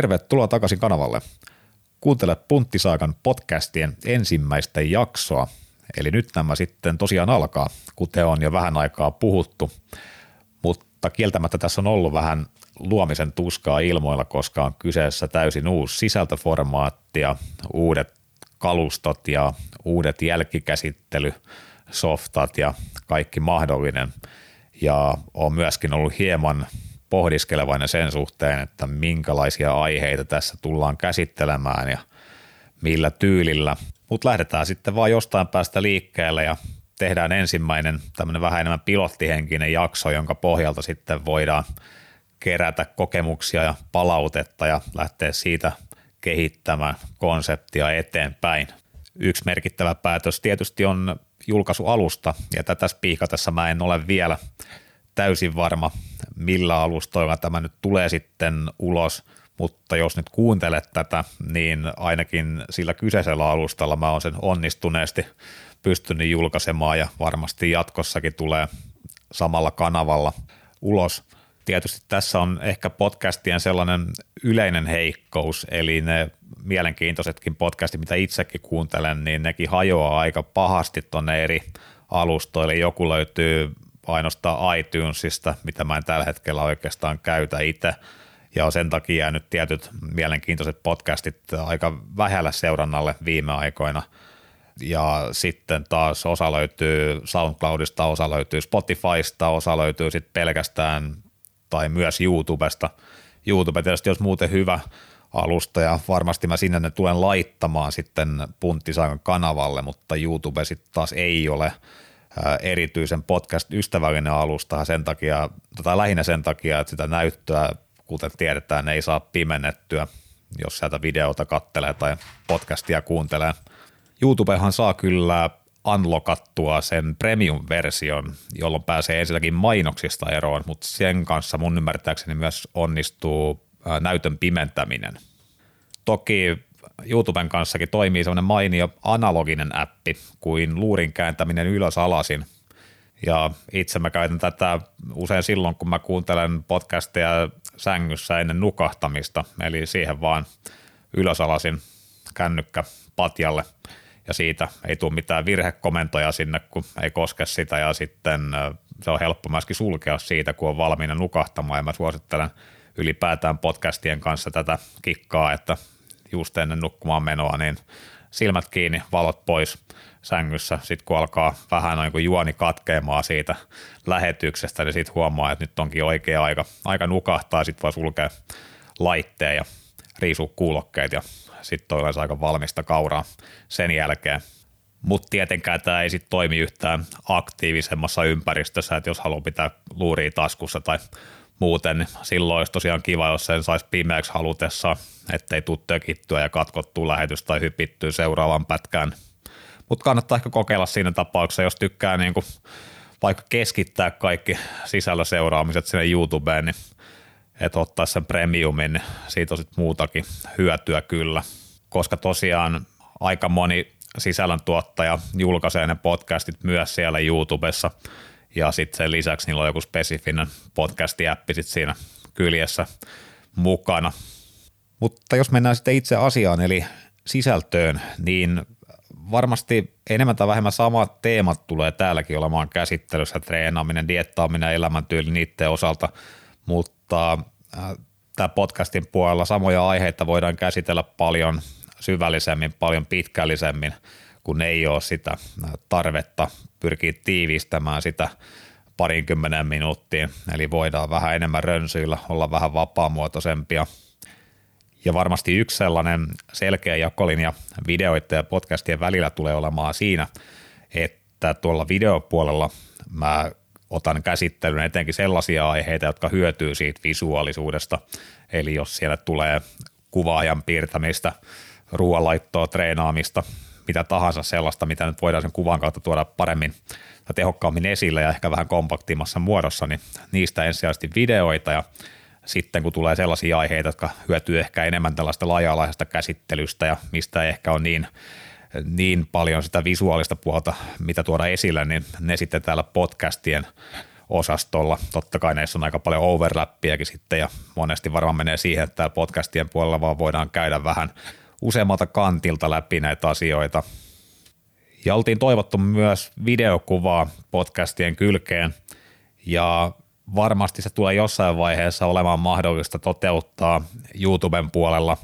Tervetuloa takaisin kanavalle. Kuuntele Punttisaakan podcastien ensimmäistä jaksoa. Eli nyt nämä sitten tosiaan alkaa, kuten on jo vähän aikaa puhuttu. Mutta kieltämättä tässä on ollut vähän luomisen tuskaa ilmoilla, koska on kyseessä täysin uusi sisältöformaatti ja uudet kalustot ja uudet jälkikäsittelysoftat ja kaikki mahdollinen. Ja on myöskin ollut hieman pohdiskelevainen sen suhteen, että minkälaisia aiheita tässä tullaan käsittelemään ja millä tyylillä. Mutta lähdetään sitten vaan jostain päästä liikkeelle ja tehdään ensimmäinen tämmöinen vähän enemmän pilottihenkinen jakso, jonka pohjalta sitten voidaan kerätä kokemuksia ja palautetta ja lähteä siitä kehittämään konseptia eteenpäin. Yksi merkittävä päätös tietysti on julkaisualusta ja tätä spiikatessa mä en ole vielä täysin varma, millä alustoilla tämä nyt tulee sitten ulos, mutta jos nyt kuuntelet tätä, niin ainakin sillä kyseisellä alustalla mä oon sen onnistuneesti pystynyt julkaisemaan ja varmasti jatkossakin tulee samalla kanavalla ulos. Tietysti tässä on ehkä podcastien sellainen yleinen heikkous, eli ne mielenkiintoisetkin podcastit, mitä itsekin kuuntelen, niin nekin hajoaa aika pahasti tuonne eri alustoille. Joku löytyy ainoastaan iTunesista, mitä mä en tällä hetkellä oikeastaan käytä itse, ja sen takia jäänyt tietyt mielenkiintoiset podcastit aika vähällä seurannalle viime aikoina. Ja sitten taas osa löytyy SoundCloudista, osa löytyy Spotifysta, osa löytyy sitten pelkästään tai myös YouTubesta. YouTube tietysti olisi muuten hyvä alusta ja varmasti mä sinne ne tulen laittamaan sitten Punttisaakan kanavalle, mutta YouTube sitten taas ei ole – erityisen podcast-ystävällinen alusta sen takia, tota lähinnä sen takia, että sitä näyttöä, kuten tiedetään, ei saa pimennettyä, jos sieltä videota kattelee tai podcastia kuuntelee. YouTubehan saa kyllä unlockattua sen premium-version, jolloin pääsee ensinnäkin mainoksista eroon, mutta sen kanssa mun ymmärtääkseni myös onnistuu näytön pimentäminen. Toki YouTuben kanssakin toimii semmoinen mainio analoginen appi kuin luurin kääntäminen ylös alasin. Ja itse mä käytän tätä usein silloin, kun mä kuuntelen podcasteja sängyssä ennen nukahtamista, eli siihen vaan ylösalasin kännykkä patjalle ja siitä ei tule mitään virhekomentoja sinne, kun ei koske sitä. Ja sitten se on helppo myöskin sulkea siitä, kun on valmiina nukahtamaan. Ja mä suosittelen ylipäätään podcastien kanssa tätä kikkaa, että just ennen nukkumaan menoa, niin silmät kiinni, valot pois sängyssä. Sitten kun alkaa vähän noin kuin juoni katkeamaan siitä lähetyksestä, niin sitten huomaa, että nyt onkin oikea aika, aika nukahtaa. Sitten voi sulkea laitteen ja riisua kuulokkeet ja sitten on yleensä aika valmista kauraa sen jälkeen. Mutta tietenkään tämä ei sitten toimi yhtään aktiivisemmassa ympäristössä, että jos haluaa pitää luuria taskussa tai muuten, silloin olisi tosiaan kiva, jos sen saisi pimeäksi halutessa, ettei tule tökittyä ja katkottua lähetys tai hypittyä seuraavaan pätkään. Mutta kannattaa ehkä kokeilla siinä tapauksessa, jos tykkää niin kuin vaikka keskittää kaikki sisällä seuraamiset sinne YouTubeen, niin että ottaa sen premiumin, niin siitä on sitten muutakin hyötyä kyllä, koska tosiaan aika moni sisällöntuottaja julkaisee ne podcastit myös siellä YouTubessa – ja sitten sen lisäksi niillä on joku spesifinen podcast-appi sit siinä kyljessä mukana. Mutta jos mennään sitten itse asiaan eli sisältöön, niin varmasti enemmän tai vähemmän samat teemat tulee täälläkin olemaan käsittelyssä, treenaaminen, diettaaminen, elämäntyyli niiden osalta, mutta äh, tämä podcastin puolella samoja aiheita voidaan käsitellä paljon syvällisemmin, paljon pitkällisemmin – kun ei ole sitä tarvetta pyrkiä tiivistämään sitä parinkymmenen minuuttiin, eli voidaan vähän enemmän rönsyillä, olla vähän vapaamuotoisempia. Ja varmasti yksi sellainen selkeä jakolinja videoiden ja podcastien välillä tulee olemaan siinä, että tuolla videopuolella mä otan käsittelyyn etenkin sellaisia aiheita, jotka hyötyy siitä visuaalisuudesta. Eli jos siellä tulee kuvaajan piirtämistä, ruoanlaittoa, treenaamista, mitä tahansa sellaista, mitä nyt voidaan sen kuvan kautta tuoda paremmin tai tehokkaammin esille ja ehkä vähän kompaktimmassa muodossa, niin niistä ensisijaisesti videoita ja sitten kun tulee sellaisia aiheita, jotka hyötyy ehkä enemmän tällaista laaja-alaisesta käsittelystä ja mistä ei ehkä ole niin, niin paljon sitä visuaalista puolta, mitä tuoda esille, niin ne sitten täällä podcastien osastolla. Totta kai näissä on aika paljon overlappiakin sitten ja monesti varmaan menee siihen, että täällä podcastien puolella vaan voidaan käydä vähän useammalta kantilta läpi näitä asioita. Ja oltiin toivottu myös videokuvaa podcastien kylkeen. Ja varmasti se tulee jossain vaiheessa olemaan mahdollista toteuttaa YouTuben puolella,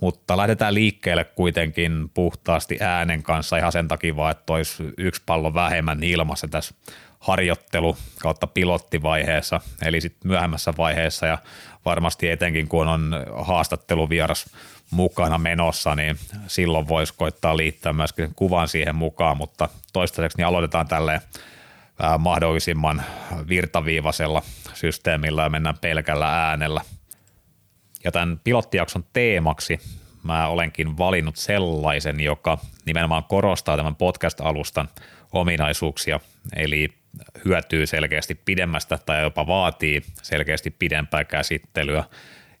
mutta lähdetään liikkeelle kuitenkin puhtaasti äänen kanssa ihan sen takia vaan, että olisi yksi pallo vähemmän ilmassa tässä harjoittelu kautta pilottivaiheessa, eli sitten myöhemmässä vaiheessa. Ja varmasti etenkin kun on haastatteluvieras mukana menossa, niin silloin voisi koittaa liittää myöskin kuvan siihen mukaan, mutta toistaiseksi niin aloitetaan tälleen mahdollisimman virtaviivaisella systeemillä ja mennään pelkällä äänellä. Ja tämän pilottijakson teemaksi mä olenkin valinnut sellaisen, joka nimenomaan korostaa tämän podcast-alustan ominaisuuksia, eli hyötyy selkeästi pidemmästä tai jopa vaatii selkeästi pidempää käsittelyä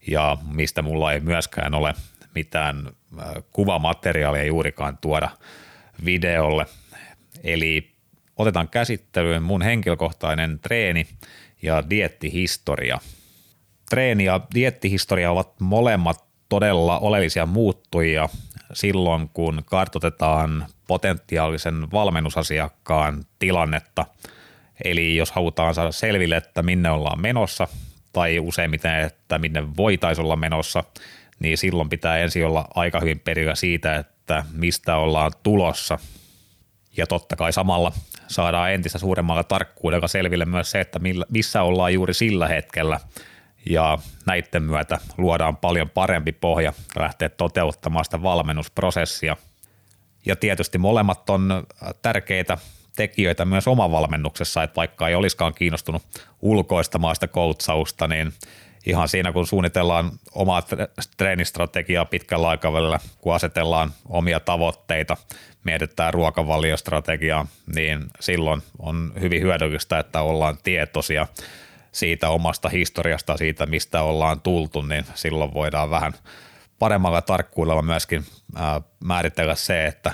ja mistä mulla ei myöskään ole mitään kuvamateriaalia juurikaan tuoda videolle. Eli otetaan käsittelyyn mun henkilökohtainen treeni ja diettihistoria. Treeni ja diettihistoria ovat molemmat todella oleellisia muuttujia silloin, kun kartotetaan potentiaalisen valmennusasiakkaan tilannetta. Eli jos halutaan saada selville, että minne ollaan menossa tai useimmiten, että minne voitaisiin olla menossa, niin silloin pitää ensin olla aika hyvin perillä siitä, että mistä ollaan tulossa. Ja totta kai samalla saadaan entistä suuremmalla tarkkuudella selville myös se, että missä ollaan juuri sillä hetkellä – ja näiden myötä luodaan paljon parempi pohja lähteä toteuttamaan sitä valmennusprosessia. Ja tietysti molemmat on tärkeitä tekijöitä myös omavalmennuksessa, että vaikka ei olisikaan kiinnostunut ulkoistamaan sitä koutsausta, niin ihan siinä kun suunnitellaan omaa treenistrategiaa pitkällä aikavälillä, kun asetellaan omia tavoitteita, mietitään ruokavaliostrategiaa, niin silloin on hyvin hyödyllistä, että ollaan tietoisia siitä omasta historiasta, siitä mistä ollaan tultu, niin silloin voidaan vähän paremmalla tarkkuudella myöskin määritellä se, että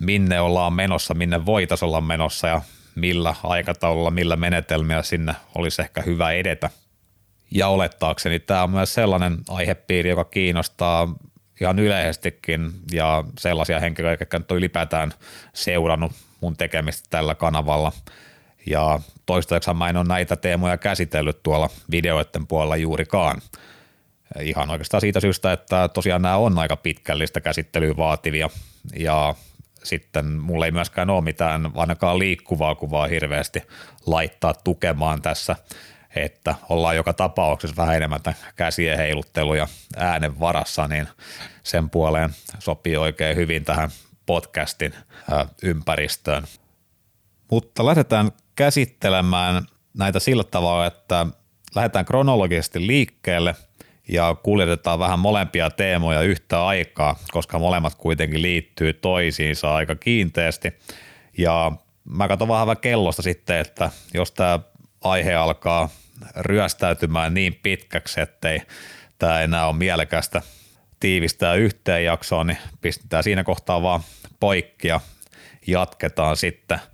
minne ollaan menossa, minne voitaisiin olla menossa ja millä aikataululla, millä menetelmiä sinne olisi ehkä hyvä edetä. Ja olettaakseni tämä on myös sellainen aihepiiri, joka kiinnostaa ihan yleisestikin ja sellaisia henkilöitä, jotka on ylipäätään seurannut mun tekemistä tällä kanavalla – ja toistaiseksi mä en ole näitä teemoja käsitellyt tuolla videoiden puolella juurikaan. Ihan oikeastaan siitä syystä, että tosiaan nämä on aika pitkällistä käsittelyä vaativia ja sitten mulla ei myöskään ole mitään ainakaan liikkuvaa kuvaa hirveästi laittaa tukemaan tässä, että ollaan joka tapauksessa vähän enemmän käsien heiluttelu ja äänen varassa, niin sen puoleen sopii oikein hyvin tähän podcastin ympäristöön. Mutta lähdetään käsittelemään näitä sillä tavalla, että lähdetään kronologisesti liikkeelle ja kuljetetaan vähän molempia teemoja yhtä aikaa, koska molemmat kuitenkin liittyy toisiinsa aika kiinteästi. Ja mä katson vähän kellosta sitten, että jos tämä aihe alkaa ryöstäytymään niin pitkäksi, ettei tämä enää ole mielekästä tiivistää yhteen jaksoon, niin pistetään siinä kohtaa vaan poikki ja jatketaan sitten –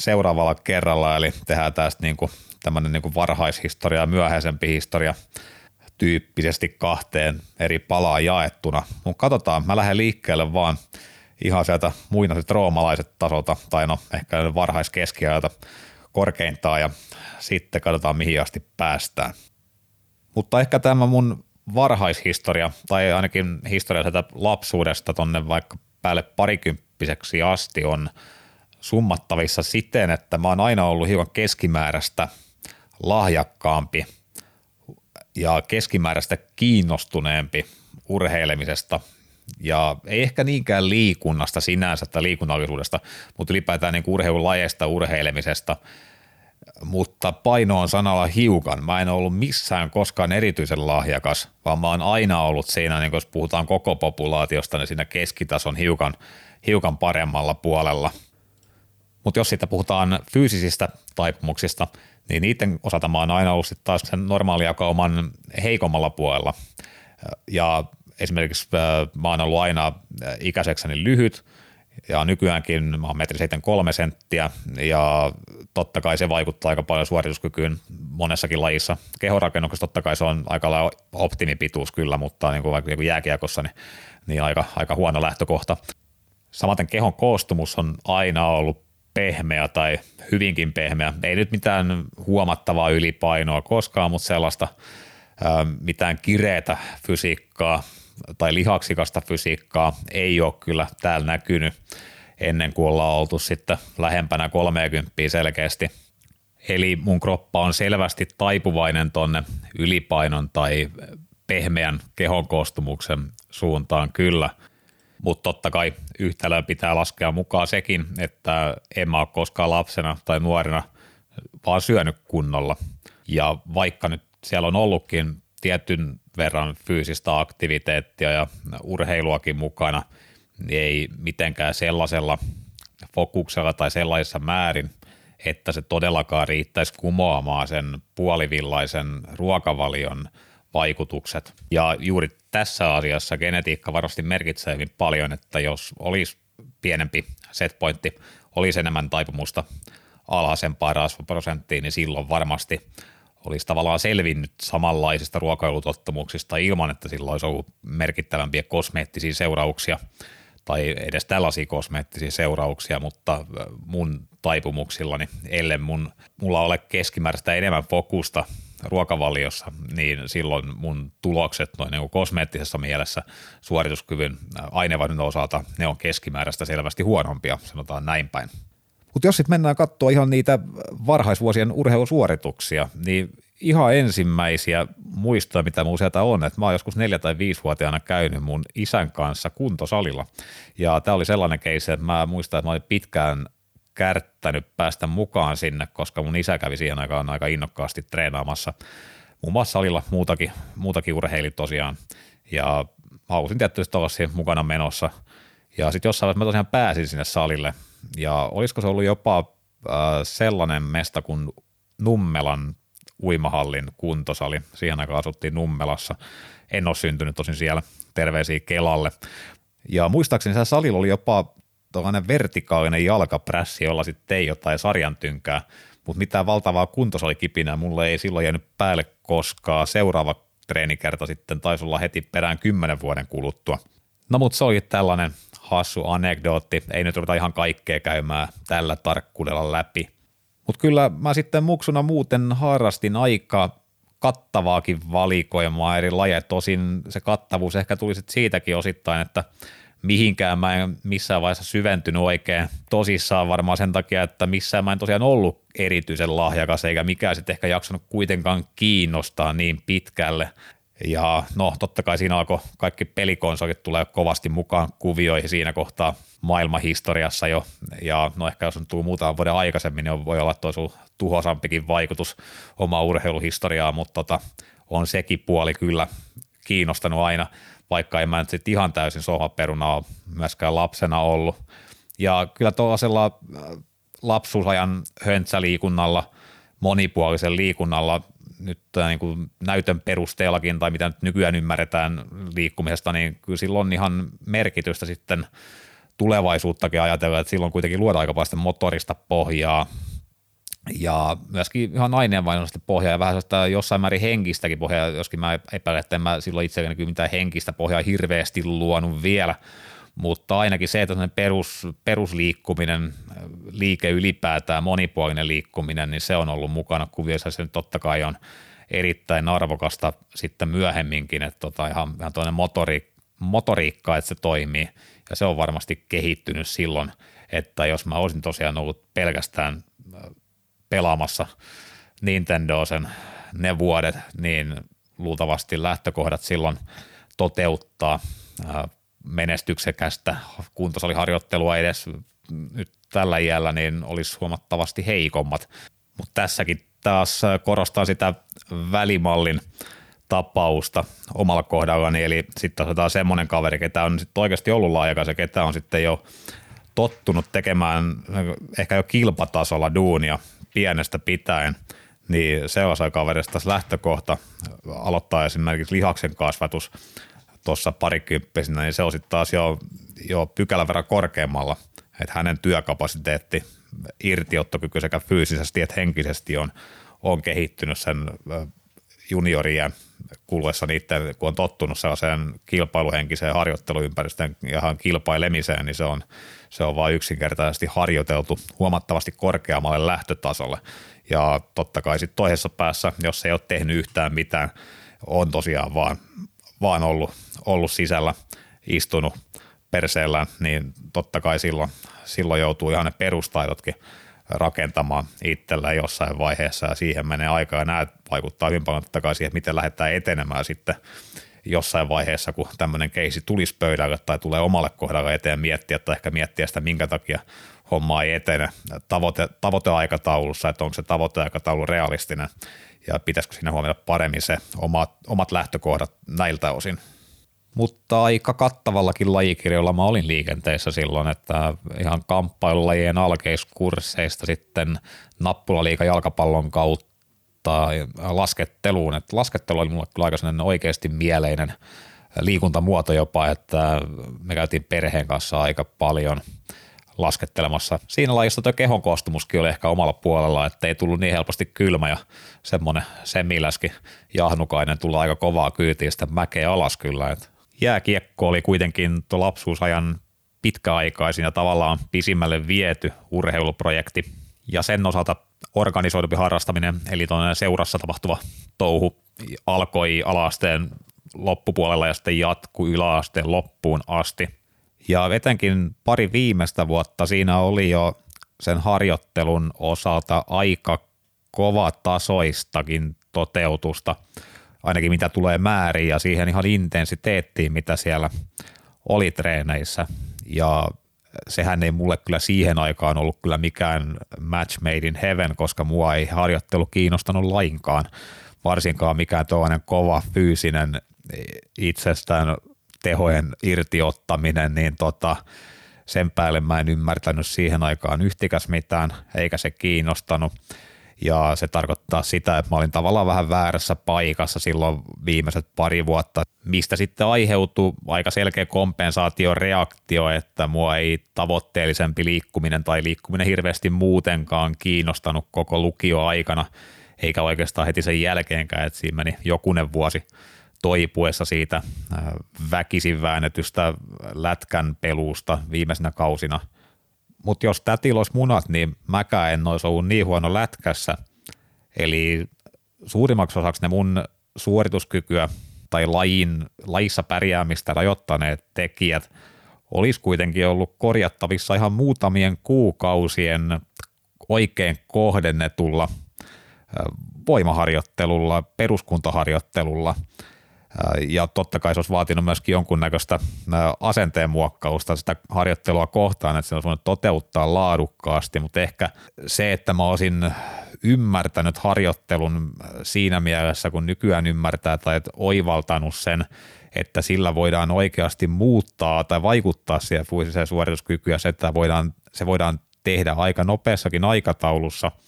seuraavalla kerralla, eli tehdään tästä niin kuin tämmöinen niin kuin varhaishistoria ja myöhäisempi historia tyyppisesti kahteen eri palaa jaettuna. Mutta katsotaan, mä lähden liikkeelle vaan ihan sieltä muinaiset roomalaiset tasolta, tai no ehkä varhaiskeskiajalta korkeintaan, ja sitten katsotaan mihin asti päästään. Mutta ehkä tämä mun varhaishistoria, tai ainakin historia sieltä lapsuudesta tonne vaikka päälle parikymppiseksi asti on – summattavissa siten, että mä oon aina ollut hiukan keskimääräistä lahjakkaampi ja keskimääräistä kiinnostuneempi urheilemisesta ja ei ehkä niinkään liikunnasta sinänsä tai liikunnallisuudesta, mutta ylipäätään niin urheilulajeista urheilemisesta, mutta paino on sanalla hiukan. Mä en ollut missään koskaan erityisen lahjakas, vaan mä oon aina ollut siinä, niin jos puhutaan koko populaatiosta, niin siinä keskitason hiukan, hiukan paremmalla puolella – mutta jos siitä puhutaan fyysisistä taipumuksista, niin niiden osalta mä oon aina ollut taas sen normaalijakauman heikommalla puolella. Ja esimerkiksi mä oon ollut aina ikäisekseni lyhyt ja nykyäänkin mä oon metri 73 senttiä ja totta kai se vaikuttaa aika paljon suorituskykyyn monessakin lajissa. Kehorakennuksessa totta kai se on aika lailla optimipituus kyllä, mutta niin kuin vaikka jääkiekossa niin, niin aika, aika huono lähtökohta. Samaten kehon koostumus on aina ollut pehmeä tai hyvinkin pehmeä. Ei nyt mitään huomattavaa ylipainoa koskaan, mutta sellaista ää, mitään kireetä fysiikkaa tai lihaksikasta fysiikkaa ei ole kyllä täällä näkynyt ennen kuin ollaan oltu sitten lähempänä 30 selkeästi. Eli mun kroppa on selvästi taipuvainen tonne ylipainon tai pehmeän kehon koostumuksen suuntaan kyllä, mutta totta kai yhtälöön pitää laskea mukaan sekin, että en mä ole koskaan lapsena tai nuorena vaan syönyt kunnolla. Ja vaikka nyt siellä on ollutkin tietyn verran fyysistä aktiviteettia ja urheiluakin mukana, niin ei mitenkään sellaisella fokuksella tai sellaisessa määrin, että se todellakaan riittäisi kumoamaan sen puolivillaisen ruokavalion vaikutukset. Ja juuri tässä asiassa genetiikka varmasti merkitsee hyvin paljon, että jos olisi pienempi setpointti, olisi enemmän taipumusta alhaisempaan rasvaprosenttiin, niin silloin varmasti olisi tavallaan selvinnyt samanlaisista ruokailutottumuksista ilman, että sillä olisi ollut merkittävämpiä kosmeettisia seurauksia tai edes tällaisia kosmeettisia seurauksia, mutta mun taipumuksillani, ellei mun, mulla ole keskimääräistä enemmän fokusta ruokavaliossa, niin silloin mun tulokset noin niin kosmeettisessa mielessä suorituskyvyn aineenvaihdunnan osalta, ne on keskimääräistä selvästi huonompia, sanotaan näin päin. Mutta jos sitten mennään katsoa ihan niitä varhaisvuosien urheilusuorituksia, niin ihan ensimmäisiä muistoja, mitä mun sieltä on, että mä oon joskus neljä- tai viisivuotiaana käynyt mun isän kanssa kuntosalilla. Ja tämä oli sellainen keissi, että mä muistan, että mä olin pitkään kärttänyt päästä mukaan sinne, koska mun isä kävi siihen aikaan aika innokkaasti treenaamassa muun muassa salilla muutakin, muutakin urheili tosiaan. Ja halusin tietysti olla siinä mukana menossa. Ja sitten jossain vaiheessa mä tosiaan pääsin sinne salille. Ja olisiko se ollut jopa äh, sellainen mesta kuin Nummelan uimahallin kuntosali. Siihen aikaan asuttiin Nummelassa. En ole syntynyt tosin siellä. Terveisiä Kelalle. Ja muistaakseni siellä salilla oli jopa tuollainen vertikaalinen jalkaprässi, jolla sitten ei jotain sarjan tynkää, mutta mitään valtavaa kuntosalikipinää mulle ei silloin jäänyt päälle, koska seuraava treenikerta sitten taisi olla heti perään kymmenen vuoden kuluttua. No mutta se oli tällainen hassu anekdootti, ei nyt ruveta ihan kaikkea käymään tällä tarkkuudella läpi. Mutta kyllä mä sitten muksuna muuten harrastin aika kattavaakin valikoimaa eri lajeja, tosin se kattavuus ehkä tuli sitten siitäkin osittain, että – mihinkään mä en missään vaiheessa syventynyt oikein tosissaan varmaan sen takia, että missään mä en tosiaan ollut erityisen lahjakas eikä mikään sitten ehkä jaksanut kuitenkaan kiinnostaa niin pitkälle. Ja no totta kai siinä alkoi kaikki pelikonsolit tulee kovasti mukaan kuvioihin siinä kohtaa maailmanhistoriassa jo. Ja no ehkä jos on tullut muutaman vuoden aikaisemmin, niin voi olla, että olisi tuhoisampikin vaikutus omaa urheiluhistoriaa, mutta tota, on sekin puoli kyllä kiinnostanut aina – vaikka en mä nyt sitten ihan täysin sohvaperuna ole myöskään lapsena ollut. Ja kyllä tuollaisella äh, lapsuusajan höntsäliikunnalla, monipuolisen liikunnalla nyt niin kuin näytön perusteellakin tai mitä nyt nykyään ymmärretään liikkumisesta, niin kyllä silloin on ihan merkitystä sitten tulevaisuuttakin ajatella, että silloin kuitenkin luodaan aika paljon motorista pohjaa ja myöskin ihan aineenvainoista pohjaa ja vähän sellaista jossain määrin henkistäkin pohjaa, joskin mä epäilen, että en mä silloin itselleni kyllä mitään henkistä pohjaa hirveästi luonut vielä, mutta ainakin se, että perus, perusliikkuminen, liike ylipäätään, monipuolinen liikkuminen, niin se on ollut mukana kuvioissa, se totta kai on erittäin arvokasta sitten myöhemminkin, että tota ihan, ihan toinen motori, motoriikka, että se toimii, ja se on varmasti kehittynyt silloin, että jos mä olisin tosiaan ollut pelkästään pelaamassa Nintendo sen ne vuodet, niin luultavasti lähtökohdat silloin toteuttaa menestyksekästä kuntosaliharjoittelua edes nyt tällä iällä, niin olisi huomattavasti heikommat. Mutta tässäkin taas korostaa sitä välimallin tapausta omalla kohdallani, eli sitten otetaan semmoinen kaveri, ketä on sitten oikeasti ollut laajakas ja ketä on sitten jo tottunut tekemään ehkä jo kilpatasolla duunia pienestä pitäen, niin sellaisen kaverista lähtökohta aloittaa esimerkiksi lihaksen kasvatus tuossa parikymppisenä, niin se on sitten taas jo, jo pykälän verran korkeammalla, että hänen työkapasiteetti, irtiottokyky sekä fyysisesti että henkisesti on, on kehittynyt sen juniorien kuluessa niiden, kun on tottunut sellaiseen kilpailuhenkiseen harjoitteluympäristön ja kilpailemiseen, niin se on, se on vain yksinkertaisesti harjoiteltu huomattavasti korkeammalle lähtötasolle. Ja totta kai sitten toisessa päässä, jos ei ole tehnyt yhtään mitään, on tosiaan vaan, vaan ollut, ollut sisällä, istunut perseellä, niin totta kai silloin, silloin joutuu ihan ne perustaidotkin rakentamaan itsellä jossain vaiheessa ja siihen menee aikaa ja nämä vaikuttaa hyvin paljon totta kai siihen, miten lähdetään etenemään sitten jossain vaiheessa, kun tämmöinen keisi tulisi pöydälle tai tulee omalle kohdalle eteen miettiä tai ehkä miettiä sitä, minkä takia homma ei etene tavoite, tavoiteaikataulussa, että onko se tavoiteaikataulu realistinen ja pitäisikö siinä huomioida paremmin se omat, omat lähtökohdat näiltä osin. Mutta aika kattavallakin lajikirjoilla mä olin liikenteessä silloin, että ihan kamppailulajien alkeiskursseista sitten nappulaliika jalkapallon kautta lasketteluun. että laskettelu oli mulle kyllä aika oikeasti mieleinen liikuntamuoto jopa, että me käytiin perheen kanssa aika paljon – laskettelemassa. Siinä lajissa tuo kehon koostumuskin oli ehkä omalla puolella, että ei tullut niin helposti kylmä ja semmoinen semmiläski jahnukainen tulla aika kovaa kyytiä sitä mäkeä alas kyllä. Et jääkiekko oli kuitenkin tuo lapsuusajan pitkäaikaisin ja tavallaan pisimmälle viety urheiluprojekti ja sen osalta organisoidumpi harrastaminen, eli tuonne seurassa tapahtuva touhu alkoi alasteen loppupuolella ja sitten jatkui yläasteen loppuun asti – ja etenkin pari viimeistä vuotta siinä oli jo sen harjoittelun osalta aika kova tasoistakin toteutusta, ainakin mitä tulee määriin ja siihen ihan intensiteettiin, mitä siellä oli treeneissä. Ja sehän ei mulle kyllä siihen aikaan ollut kyllä mikään match made in heaven, koska mua ei harjoittelu kiinnostanut lainkaan, varsinkaan mikään tuollainen kova fyysinen itsestään tehojen irtiottaminen, niin tota, sen päälle mä en ymmärtänyt siihen aikaan yhtikäs mitään, eikä se kiinnostanut. Ja se tarkoittaa sitä, että mä olin tavallaan vähän väärässä paikassa silloin viimeiset pari vuotta, mistä sitten aiheutuu aika selkeä kompensaatioreaktio, että mua ei tavoitteellisempi liikkuminen tai liikkuminen hirveästi muutenkaan kiinnostanut koko lukioaikana, eikä oikeastaan heti sen jälkeenkään, että siinä meni jokunen vuosi toipuessa siitä äh, väkisin väännetystä lätkän peluusta viimeisenä kausina. Mutta jos tätillä olisi munat, niin mäkään en olisi ollut niin huono lätkässä. Eli suurimmaksi osaksi ne mun suorituskykyä tai lajin, lajissa pärjäämistä rajoittaneet tekijät olisi kuitenkin ollut korjattavissa ihan muutamien kuukausien oikein kohdennetulla äh, voimaharjoittelulla, peruskuntaharjoittelulla – ja totta kai se olisi vaatinut myöskin jonkunnäköistä asenteen muokkausta sitä harjoittelua kohtaan, että se olisi voinut toteuttaa laadukkaasti, mutta ehkä se, että mä olisin ymmärtänyt harjoittelun siinä mielessä, kun nykyään ymmärtää tai oivaltanut sen, että sillä voidaan oikeasti muuttaa tai vaikuttaa siihen fyysiseen suorituskykyyn ja se, että voidaan, se voidaan tehdä aika nopeassakin aikataulussa –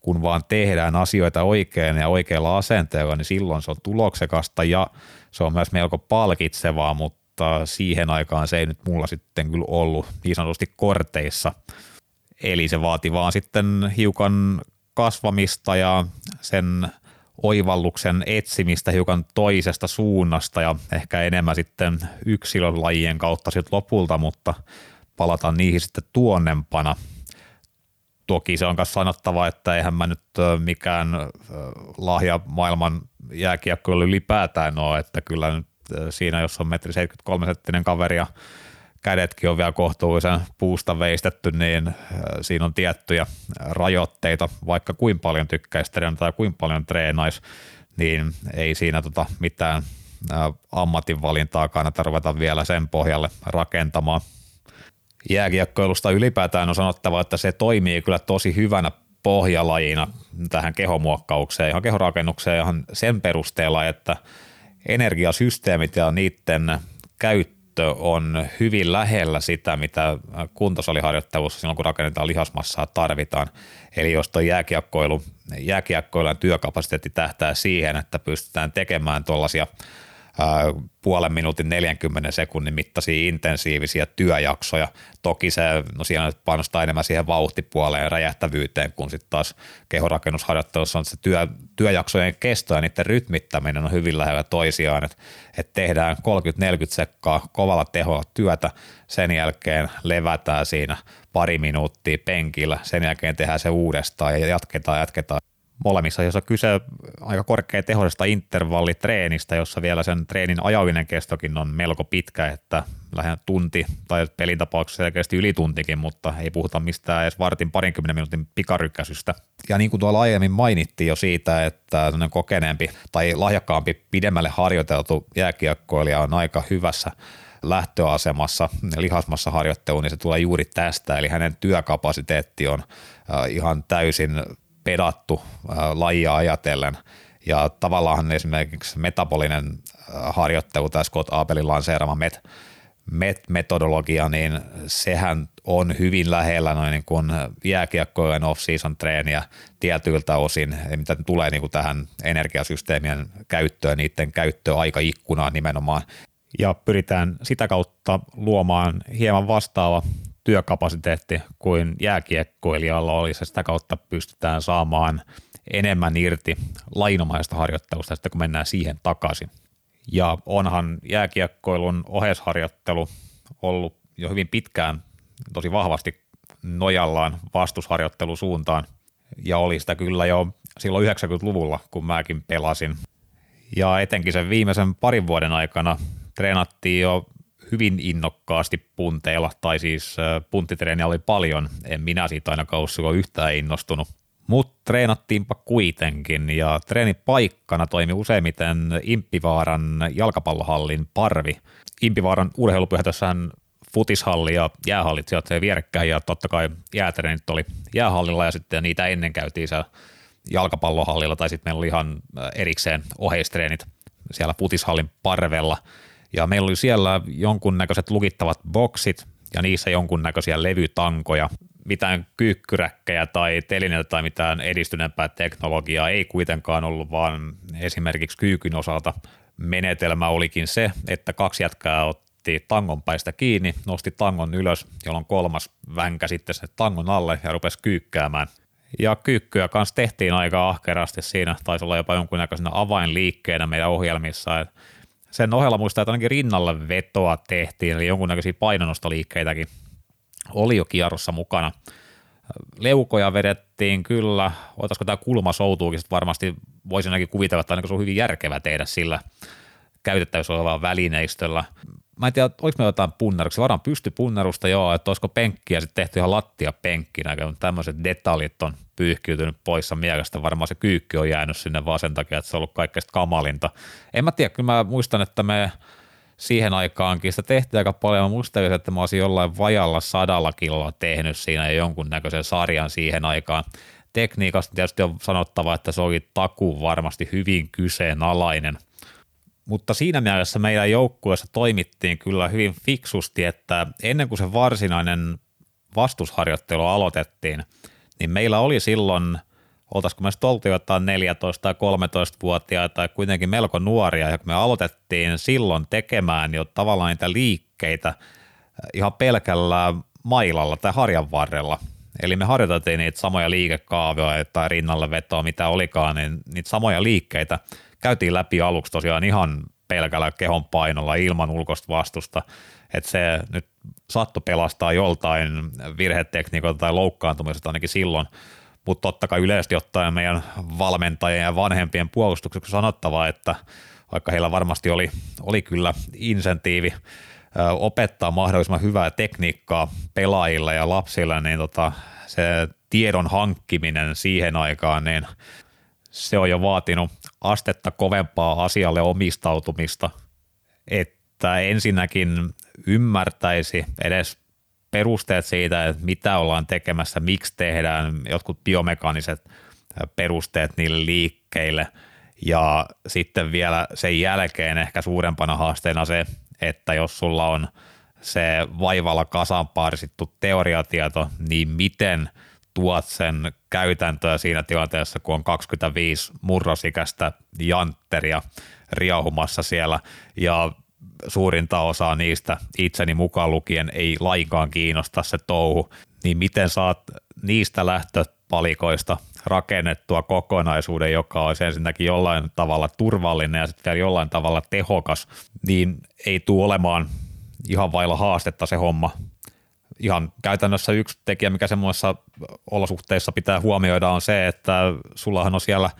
kun vaan tehdään asioita oikein ja oikealla asenteella, niin silloin se on tuloksekasta ja se on myös melko palkitsevaa, mutta siihen aikaan se ei nyt mulla sitten kyllä ollut niin sanotusti korteissa. Eli se vaati vaan sitten hiukan kasvamista ja sen oivalluksen etsimistä hiukan toisesta suunnasta ja ehkä enemmän sitten yksilölajien kautta sitten lopulta, mutta palataan niihin sitten tuonnempana – Toki se on myös sanottava, että eihän mä nyt mikään lahja maailman jääkiekkoilu ylipäätään ole, että kyllä nyt siinä, jos on metri 73 senttinen kaveri ja kädetkin on vielä kohtuullisen puusta veistetty, niin siinä on tiettyjä rajoitteita, vaikka kuin paljon tykkäisi tai kuin paljon treenaisi, niin ei siinä tota mitään ammatinvalintaa kannata ruveta vielä sen pohjalle rakentamaan – jääkiekkoilusta ylipäätään on sanottava, että se toimii kyllä tosi hyvänä pohjalajina tähän kehomuokkaukseen, ihan kehorakennukseen ihan sen perusteella, että energiasysteemit ja niiden käyttö on hyvin lähellä sitä, mitä kuntosaliharjoittelussa silloin, kun rakennetaan lihasmassaa tarvitaan. Eli jos tuo jääkiekkoilu, jääkiekkoilujen työkapasiteetti tähtää siihen, että pystytään tekemään tuollaisia puolen minuutin 40 sekunnin mittaisia intensiivisiä työjaksoja. Toki se, no siellä panostaa enemmän siihen vauhtipuoleen ja räjähtävyyteen, kun sitten taas kehorakennusharjoittelussa on se työ, työjaksojen kesto ja niiden rytmittäminen on hyvin lähellä toisiaan, että et tehdään 30-40 sekkaa kovalla teholla työtä, sen jälkeen levätään siinä pari minuuttia penkillä, sen jälkeen tehdään se uudestaan ja jatketaan, jatketaan molemmissa, jossa kyse aika korkea tehoisesta intervallitreenistä, jossa vielä sen treenin ajallinen kestokin on melko pitkä, että lähinnä tunti tai pelin tapauksessa selkeästi yli tuntikin, mutta ei puhuta mistään edes vartin parinkymmenen minuutin pikarykkäsystä. Ja niin kuin tuolla aiemmin mainittiin jo siitä, että kokeneempi tai lahjakkaampi pidemmälle harjoiteltu jääkiekkoilija on aika hyvässä lähtöasemassa lihasmassa harjoitteluun, niin se tulee juuri tästä, eli hänen työkapasiteetti on ihan täysin pedattu lajia ajatellen. Ja tavallaan esimerkiksi metabolinen harjoittelu tai Scott Abelin lanseerama MET, MET-metodologia, niin sehän on hyvin lähellä noin niin kuin jääkiekkojen off-season treeniä tietyiltä osin, mitä tulee niin kuin tähän energiasysteemien käyttöön, niiden käyttöaikaikkunaan nimenomaan. Ja pyritään sitä kautta luomaan hieman vastaava työkapasiteetti kuin jääkiekkoilijalla oli, ja sitä kautta pystytään saamaan enemmän irti lainomaista harjoittelusta, sitten kun mennään siihen takaisin. Ja onhan jääkiekkoilun ohesharjoittelu ollut jo hyvin pitkään tosi vahvasti nojallaan vastusharjoittelusuuntaan, ja oli sitä kyllä jo silloin 90-luvulla, kun mäkin pelasin. Ja etenkin sen viimeisen parin vuoden aikana treenattiin jo hyvin innokkaasti punteilla, tai siis punttitreeniä oli paljon, en minä siitä ainakaan ole yhtään innostunut. Mutta treenattiinpa kuitenkin. Ja treenipaikkana toimi useimmiten Impivaaran jalkapallohallin parvi. Impivaaran urheilupyhätössähän futishalli ja jäähallit sijoittuivat vierekkäin. Ja totta kai jäätreenit oli jäähallilla ja sitten niitä ennen käytiin siellä jalkapallohallilla. Tai sitten meillä oli ihan erikseen oheistreenit siellä futishallin parvella – ja meillä oli siellä jonkunnäköiset lukittavat boksit ja niissä jonkunnäköisiä levytankoja. Mitään kyykkyräkkejä tai telineitä tai mitään edistyneempää teknologiaa ei kuitenkaan ollut, vaan esimerkiksi kyykyn osalta menetelmä olikin se, että kaksi jätkää otti tangon päistä kiinni, nosti tangon ylös, jolloin kolmas vänkä sitten sen tangon alle ja rupesi kyykkäämään. Ja kyykkyä kanssa tehtiin aika ahkerasti siinä, taisi olla jopa jonkunnäköisenä avainliikkeenä meidän ohjelmissa, että sen ohella muistaa, että ainakin rinnalle vetoa tehtiin, eli jonkunnäköisiä painonnostoliikkeitäkin oli jo kierrossa mukana. Leukoja vedettiin kyllä, otaisiko tämä kulma soutuukin, varmasti voisin ainakin kuvitella, että ainakin se on hyvin järkevä tehdä sillä käytettävissä olevalla välineistöllä mä en tiedä, oliko me jotain punneruksia, varmaan pysty punnerusta joo, että olisiko penkkiä sitten tehty ihan lattia penkkinä, kun tämmöiset detaljit on pyyhkiytynyt poissa mielestä, varmaan se kyykky on jäänyt sinne vaan sen takia, että se on ollut kaikkein kamalinta. En mä tiedä, kyllä mä muistan, että me siihen aikaankin sitä tehtiin aika paljon. Mä muistelin, että mä olisin jollain vajalla sadalla kiloa tehnyt siinä jonkunnäköisen sarjan siihen aikaan. Tekniikasta tietysti on sanottava, että se oli taku varmasti hyvin kyseenalainen – mutta siinä mielessä meidän joukkueessa toimittiin kyllä hyvin fiksusti, että ennen kuin se varsinainen vastusharjoittelu aloitettiin, niin meillä oli silloin, oltaisiko me oltiin jotain 14 tai 13-vuotiaita tai kuitenkin melko nuoria, ja kun me aloitettiin silloin tekemään jo tavallaan niitä liikkeitä ihan pelkällä mailalla tai harjan varrella. Eli me harjoitettiin niitä samoja liikekaavioita tai rinnalle vetoa, mitä olikaan, niin niitä samoja liikkeitä – käytiin läpi aluksi tosiaan ihan pelkällä kehon painolla ilman ulkoista vastusta, että se nyt sattui pelastaa joltain virhetekniikoilta tai loukkaantumisesta ainakin silloin, mutta totta kai yleisesti ottaen meidän valmentajien ja vanhempien puolustukseksi sanottava, että vaikka heillä varmasti oli, oli kyllä insentiivi opettaa mahdollisimman hyvää tekniikkaa pelaajille ja lapsille, niin tota, se tiedon hankkiminen siihen aikaan, niin se on jo vaatinut astetta kovempaa asialle omistautumista, että ensinnäkin ymmärtäisi edes perusteet siitä, että mitä ollaan tekemässä, miksi tehdään jotkut biomekaniset perusteet niille liikkeille. Ja sitten vielä sen jälkeen ehkä suurempana haasteena se, että jos sulla on se vaivalla kasan parsittu teoriatieto, niin miten – tuot sen käytäntöä siinä tilanteessa, kun on 25 murrosikäistä jantteria riahumassa siellä ja suurinta osaa niistä itseni mukaan lukien ei lainkaan kiinnosta se touhu, niin miten saat niistä lähtöpalikoista rakennettua kokonaisuuden, joka olisi ensinnäkin jollain tavalla turvallinen ja sitten vielä jollain tavalla tehokas, niin ei tule olemaan ihan vailla haastetta se homma. Ihan käytännössä yksi tekijä, mikä semmoisessa olosuhteissa pitää huomioida on se, että sullahan on siellä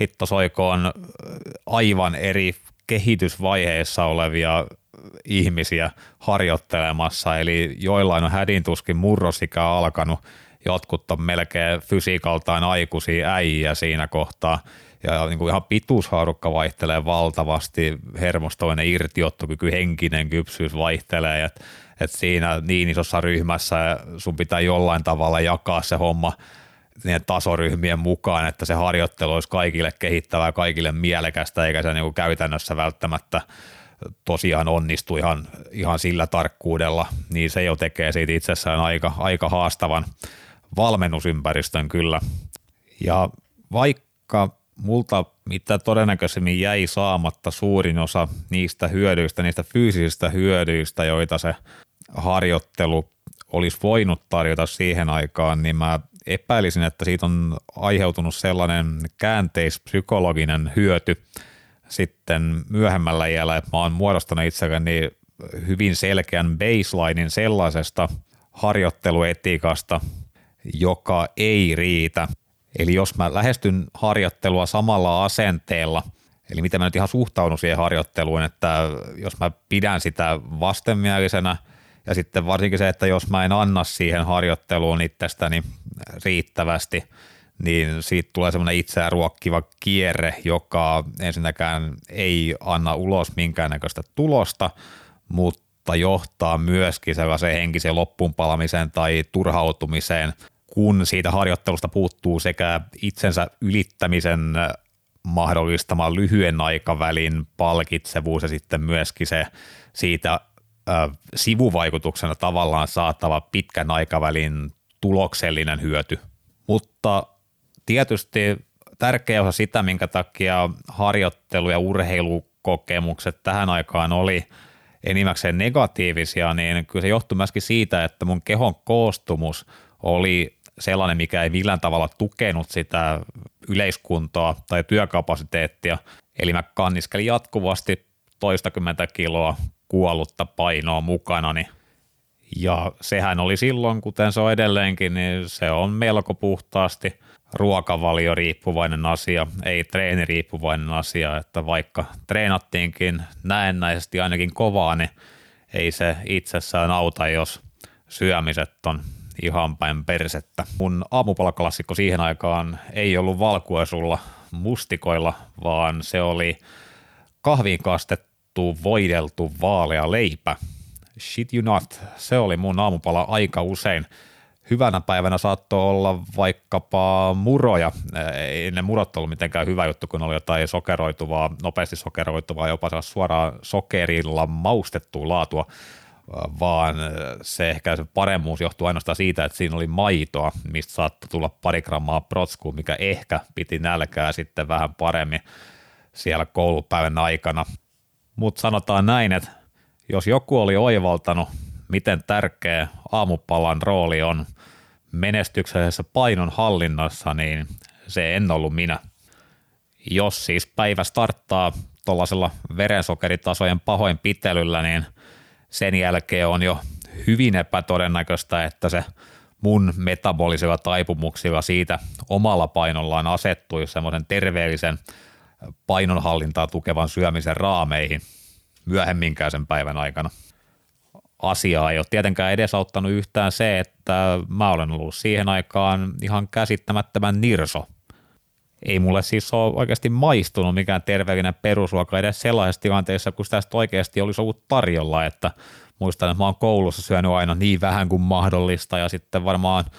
hittosoikoon aivan eri kehitysvaiheessa olevia ihmisiä harjoittelemassa, eli joillain on hädintuskin murrosikä alkanut, jotkut on melkein fysiikaltaan aikuisia äijä siinä kohtaa, ja niin kuin ihan pituushaarukka vaihtelee valtavasti, hermostoinen irtiottokyky, henkinen kypsyys vaihtelee, että et siinä niin isossa ryhmässä sun pitää jollain tavalla jakaa se homma niiden tasoryhmien mukaan, että se harjoittelu olisi kaikille kehittävää, kaikille mielekästä, eikä se niin kuin käytännössä välttämättä tosiaan onnistu ihan, ihan sillä tarkkuudella, niin se jo tekee siitä itsessään aika, aika haastavan valmennusympäristön kyllä. Ja vaikka multa mitä todennäköisemmin jäi saamatta suurin osa niistä hyödyistä, niistä fyysisistä hyödyistä, joita se harjoittelu olisi voinut tarjota siihen aikaan, niin mä epäilisin, että siitä on aiheutunut sellainen käänteispsykologinen hyöty sitten myöhemmällä iällä, että mä oon muodostanut itselleni hyvin selkeän baselinein sellaisesta harjoitteluetiikasta, joka ei riitä. Eli jos mä lähestyn harjoittelua samalla asenteella, eli miten mä nyt ihan suhtaudun siihen harjoitteluun, että jos mä pidän sitä vastenmielisenä – ja sitten varsinkin se, että jos mä en anna siihen harjoitteluun itsestäni riittävästi, niin siitä tulee semmoinen itseään ruokkiva kierre, joka ensinnäkään ei anna ulos minkäännäköistä tulosta, mutta johtaa myöskin sellaiseen henkiseen loppuunpalamiseen tai turhautumiseen, kun siitä harjoittelusta puuttuu sekä itsensä ylittämisen mahdollistama lyhyen aikavälin palkitsevuus ja sitten myöskin se siitä sivuvaikutuksena tavallaan saatava pitkän aikavälin tuloksellinen hyöty. Mutta tietysti tärkeä osa sitä, minkä takia harjoittelu- ja urheilukokemukset tähän aikaan oli enimmäkseen negatiivisia, niin kyllä se johtui myöskin siitä, että mun kehon koostumus oli sellainen, mikä ei millään tavalla tukenut sitä yleiskuntoa tai työkapasiteettia. Eli mä kanniskelin jatkuvasti toistakymmentä kiloa kuollutta painoa mukanani. Ja sehän oli silloin, kuten se on edelleenkin, niin se on melko puhtaasti ruokavalio riippuvainen asia, ei treeni riippuvainen asia, että vaikka treenattiinkin näennäisesti ainakin kovaa, niin ei se itsessään auta, jos syömiset on ihan päin persettä. Mun aamupalaklassikko siihen aikaan ei ollut valkuesulla mustikoilla, vaan se oli kahviin kastettu tuotettu, voideltu, vaalea leipä. Shit you not, se oli mun aamupala aika usein. Hyvänä päivänä saattoi olla vaikkapa muroja. Ei ne murot ollut mitenkään hyvä juttu, kun oli jotain sokeroituvaa, nopeasti sokeroituvaa, jopa suoraan sokerilla maustettua laatua, vaan se ehkä se paremmuus johtuu ainoastaan siitä, että siinä oli maitoa, mistä saattoi tulla pari grammaa protskua, mikä ehkä piti nälkää sitten vähän paremmin siellä koulupäivän aikana – mutta sanotaan näin, että jos joku oli oivaltanut, miten tärkeä aamupalan rooli on menestyksellisessä painon hallinnassa, niin se en ollut minä. Jos siis päivä starttaa tuollaisella verensokeritasojen pahoinpitelyllä, niin sen jälkeen on jo hyvin epätodennäköistä, että se mun metabolisilla taipumuksilla siitä omalla painollaan asettuisi semmoisen terveellisen painonhallintaa tukevan syömisen raameihin myöhemminkään sen päivän aikana. Asiaa ei ole tietenkään edesauttanut yhtään se, että mä olen ollut siihen aikaan ihan käsittämättömän nirso. Ei mulle siis ole oikeasti maistunut mikään terveellinen perusruoka edes sellaisessa tilanteessa, kun tästä oikeasti olisi ollut tarjolla, että muistan, että mä oon koulussa syönyt aina niin vähän kuin mahdollista ja sitten varmaan –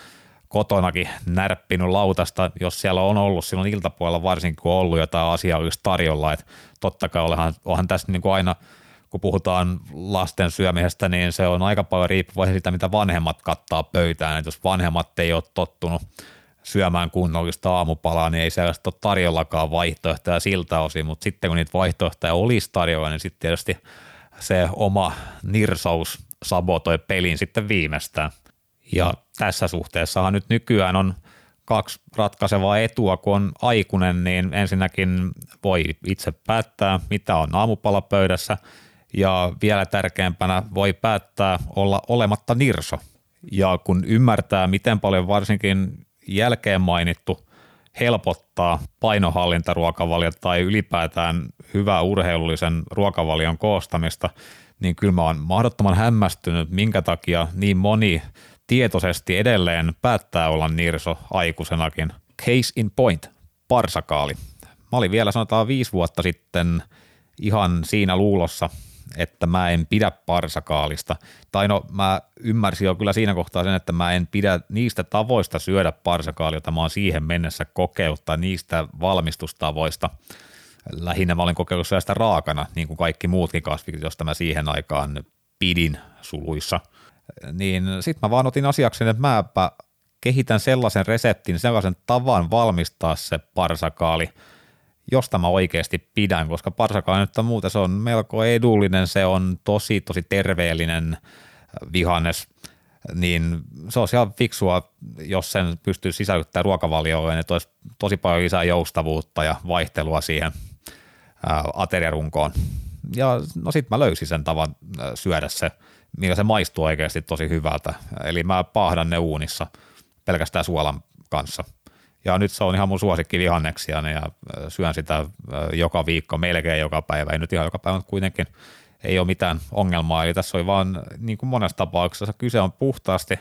kotonakin närppinyt lautasta, jos siellä on ollut silloin iltapuolella varsinkin, kun on ollut jotain asiaa olisi tarjolla, että totta kai onhan, onhan tässä niin kuin aina, kun puhutaan lasten syömisestä, niin se on aika paljon riippuvainen siitä, mitä vanhemmat kattaa pöytään, että jos vanhemmat ei ole tottunut syömään kunnollista aamupalaa, niin ei sellaista ole tarjollakaan vaihtoehtoja siltä osin, mutta sitten kun niitä vaihtoehtoja olisi tarjolla, niin sitten tietysti se oma nirsous sabotoi pelin sitten viimeistään. Ja tässä suhteessahan nyt nykyään on kaksi ratkaisevaa etua, kun on aikuinen, niin ensinnäkin voi itse päättää, mitä on aamupalapöydässä, ja vielä tärkeämpänä voi päättää olla olematta nirso. Ja kun ymmärtää, miten paljon varsinkin jälkeen mainittu helpottaa painohallintaruokavaliota tai ylipäätään hyvää urheilullisen ruokavalion koostamista, niin kyllä mä oon mahdottoman hämmästynyt, minkä takia niin moni tietoisesti edelleen päättää olla nirso aikuisenakin. Case in point, parsakaali. Mä olin vielä sanotaan viisi vuotta sitten ihan siinä luulossa, että mä en pidä parsakaalista. Tai no mä ymmärsin jo kyllä siinä kohtaa sen, että mä en pidä niistä tavoista syödä parsakaalia, jota mä oon siihen mennessä kokeillut, tai niistä valmistustavoista. Lähinnä mä olin kokeillut sitä raakana, niin kuin kaikki muutkin kasvikit, josta mä siihen aikaan pidin suluissa. Niin sit mä vaan otin asiakseni, että mäpä kehitän sellaisen reseptin, sellaisen tavan valmistaa se parsakaali – josta mä oikeasti pidän, koska parsakaan nyt muuten se on melko edullinen, se on tosi tosi terveellinen vihannes, niin se on ihan fiksua, jos sen pystyy sisällyttämään ruokavalioon, niin olisi tosi paljon lisää joustavuutta ja vaihtelua siihen ateriarunkoon. Ja no sit mä löysin sen tavan syödä se, millä se maistuu oikeasti tosi hyvältä. Eli mä paahdan ne uunissa pelkästään suolan kanssa – ja nyt se on ihan mun suosikki vihanneksia ja syön sitä joka viikko, melkein joka päivä, ei nyt ihan joka päivä, mutta kuitenkin ei ole mitään ongelmaa. Eli tässä oli vaan niin kuin monessa tapauksessa kyse on puhtaasti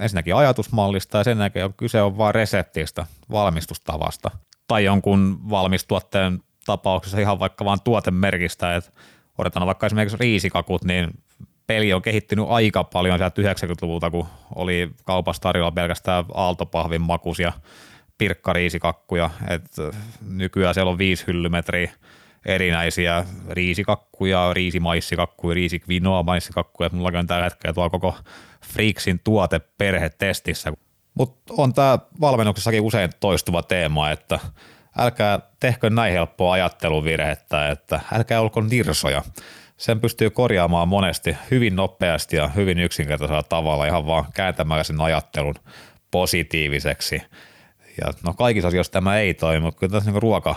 ensinnäkin ajatusmallista ja sen jälkeen kyse on vain reseptistä, valmistustavasta tai jonkun valmistuotteen tapauksessa ihan vaikka vain tuotemerkistä, että odotetaan vaikka esimerkiksi riisikakut, niin peli on kehittynyt aika paljon sieltä 90-luvulta, kun oli kaupassa tarjolla pelkästään aaltopahvin makuisia pirkkariisikakkuja, että nykyään siellä on viisi hyllymetriä erinäisiä riisikakkuja, riisimaissikakkuja, riisikvinoa maissikakkuja, mulla on tällä hetkellä tuo koko Freaksin tuoteperhe testissä. Mutta on tämä valmennuksessakin usein toistuva teema, että älkää tehkö näin helppoa ajatteluvirhettä, että älkää olko nirsoja. Sen pystyy korjaamaan monesti hyvin nopeasti ja hyvin yksinkertaisella tavalla ihan vaan kääntämällä sen ajattelun positiiviseksi – ja no kaikissa asioissa tämä ei toimi, mutta kyllä tässä niin ruoka,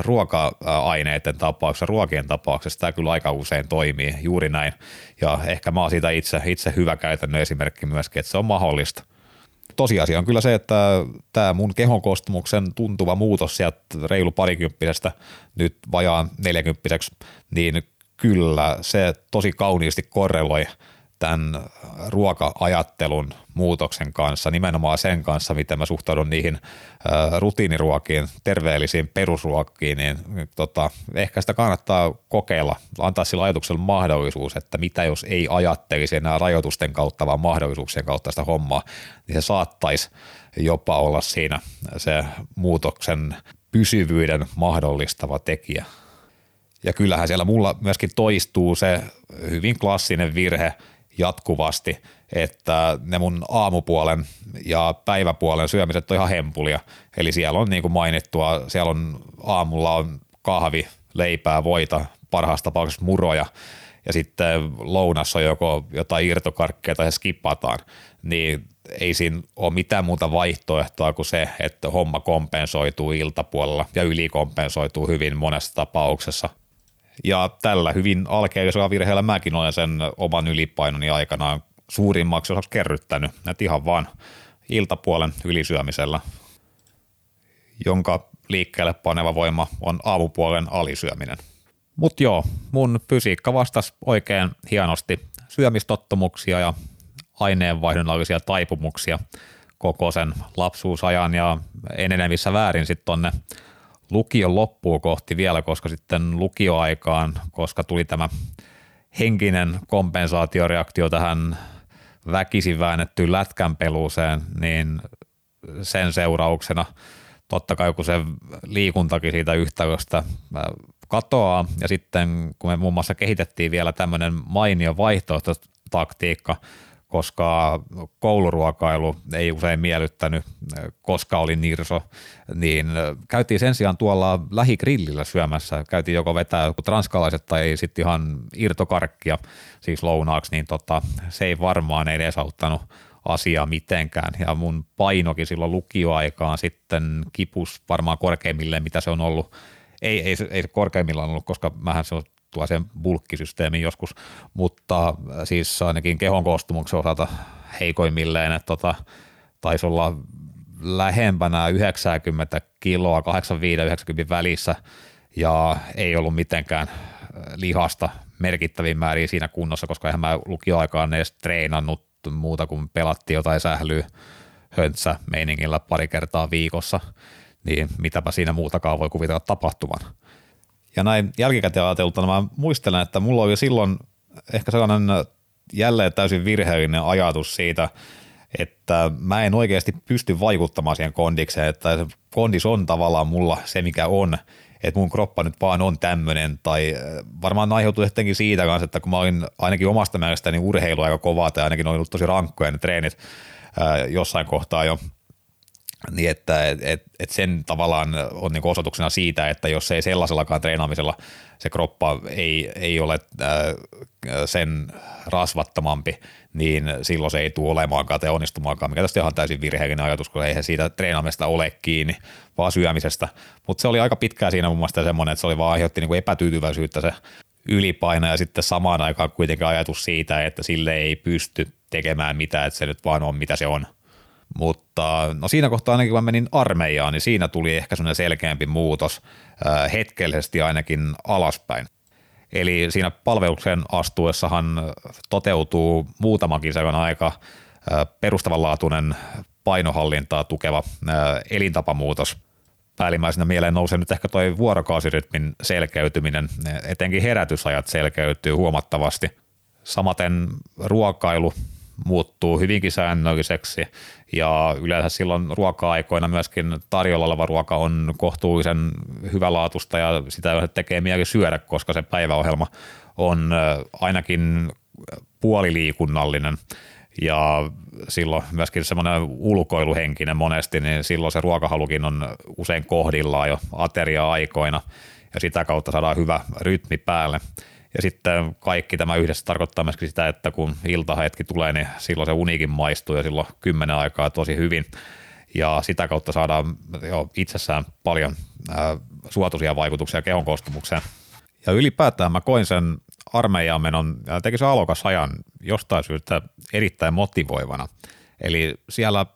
ruoka-aineiden tapauksessa, ruokien tapauksessa tämä kyllä aika usein toimii juuri näin. Ja ehkä mä oon siitä itse, itse hyvä käytännön esimerkki myöskin, että se on mahdollista. Tosiasia on kyllä se, että tämä mun kehon koostumuksen tuntuva muutos sieltä reilu parikymppisestä nyt vajaan neljäkymppiseksi, niin kyllä se tosi kauniisti korreloi – tämän ruoka-ajattelun muutoksen kanssa, nimenomaan sen kanssa, miten mä suhtaudun niihin rutiiniruokiin, terveellisiin perusruokkiin, niin tota, ehkä sitä kannattaa kokeilla, antaa sillä ajatuksella mahdollisuus, että mitä jos ei ajattelisi enää rajoitusten kautta, vaan mahdollisuuksien kautta sitä hommaa, niin se saattaisi jopa olla siinä se muutoksen pysyvyyden mahdollistava tekijä. Ja kyllähän siellä mulla myöskin toistuu se hyvin klassinen virhe – jatkuvasti, että ne mun aamupuolen ja päiväpuolen syömiset on ihan hempulia. Eli siellä on niin kuin mainittua, siellä on aamulla on kahvi, leipää, voita, parhaassa tapauksessa muroja ja sitten lounassa on joko jotain irtokarkkeja tai se skipataan, niin ei siinä ole mitään muuta vaihtoehtoa kuin se, että homma kompensoituu iltapuolella ja ylikompensoituu hyvin monessa tapauksessa. Ja tällä hyvin alkeellisella virheellä mäkin olen sen oman ylipainoni aikanaan suurimmaksi osaksi kerryttänyt, että ihan vaan iltapuolen ylisyömisellä, jonka liikkeelle paneva voima on aamupuolen alisyöminen. Mutta joo, mun fysiikka vastasi oikein hienosti syömistottumuksia ja aineenvaihdunnallisia taipumuksia koko sen lapsuusajan ja enenevissä väärin sitten tonne lukion loppuun kohti vielä, koska sitten lukioaikaan, koska tuli tämä henkinen kompensaatioreaktio tähän väkisin väännettyyn lätkänpeluuseen, niin sen seurauksena totta kai kun se liikuntakin siitä yhtälöstä äh, katoaa. Ja sitten kun me muun muassa kehitettiin vielä tämmöinen mainio vaihtoehtotaktiikka, koska kouluruokailu ei usein miellyttänyt, koska oli nirso, niin käytiin sen sijaan tuolla lähigrillillä syömässä. Käytiin joko vetää joku transkalaiset tai sitten ihan irtokarkkia, siis lounaaksi, niin tota, se ei varmaan edesauttanut asiaa mitenkään. Ja mun painokin silloin lukioaikaan sitten kipus varmaan korkeimmilleen, mitä se on ollut. Ei, ei, ei korkeimmillaan ollut, koska mähän se on sen bulkkisysteemin joskus, mutta äh, siis ainakin kehon koostumuksen osalta heikoimmilleen, että tota, taisi olla lähempänä 90 kiloa, 85-90 välissä ja ei ollut mitenkään äh, lihasta merkittäviin määriin siinä kunnossa, koska eihän mä lukioaikaan edes treenannut muuta kuin pelattiin jotain sählyä höntsä meiningillä pari kertaa viikossa, niin mitäpä siinä muutakaan voi kuvitella tapahtuvan. Ja näin jälkikäteen ajateltuna mä muistelen, että mulla oli silloin ehkä sellainen jälleen täysin virheellinen ajatus siitä, että mä en oikeasti pysty vaikuttamaan siihen kondikseen, että se kondis on tavallaan mulla se, mikä on, että mun kroppa nyt vaan on tämmöinen, tai äh, varmaan aiheutuu jotenkin siitä kanssa, että kun mä olin ainakin omasta mielestäni urheilu aika kovaa, tai ainakin on ollut tosi rankkoja ne treenit ää, äh, jossain kohtaa jo, niin että et, et, et sen tavallaan on niin osoituksena siitä, että jos ei sellaisellakaan treenaamisella se kroppa ei, ei ole äh, sen rasvattomampi, niin silloin se ei tule olemaankaan tai onnistumaankaan, mikä tästä ihan täysin virheellinen ajatus, kun eihän siitä treenaamista ole kiinni, vaan syömisestä. Mutta se oli aika pitkään siinä mun mielestä semmoinen, että se oli vaan aiheutti niin epätyytyväisyyttä se ylipaino ja sitten samaan aikaan kuitenkin ajatus siitä, että sille ei pysty tekemään mitään, että se nyt vaan on mitä se on – mutta no siinä kohtaa ainakin kun mä menin armeijaan, niin siinä tuli ehkä semmoinen selkeämpi muutos äh, hetkellisesti ainakin alaspäin. Eli siinä palveluksen astuessahan toteutuu muutamakin sellainen aika äh, perustavanlaatuinen painohallintaa tukeva äh, elintapamuutos. Päällimmäisenä mieleen nousee nyt ehkä toi vuorokausirytmin selkeytyminen, etenkin herätysajat selkeytyy huomattavasti. Samaten ruokailu muuttuu hyvinkin säännölliseksi. Ja yleensä silloin ruoka-aikoina myöskin tarjolla oleva ruoka on kohtuullisen hyvälaatusta ja sitä tekee mieli syödä, koska se päiväohjelma on ainakin puoliliikunnallinen. Ja silloin myöskin semmoinen ulkoiluhenkinen monesti, niin silloin se ruokahalukin on usein kohdillaan jo ateria-aikoina. Ja sitä kautta saadaan hyvä rytmi päälle. Ja sitten kaikki tämä yhdessä tarkoittaa myöskin sitä, että kun iltahetki tulee, niin silloin se unikin maistuu ja silloin kymmenen aikaa tosi hyvin. Ja sitä kautta saadaan jo itsessään paljon ää, suotuisia vaikutuksia kehon koostumukseen. Ja ylipäätään mä koin sen armeijaan menon teki se alokas ajan jostain syystä erittäin motivoivana. Eli siellä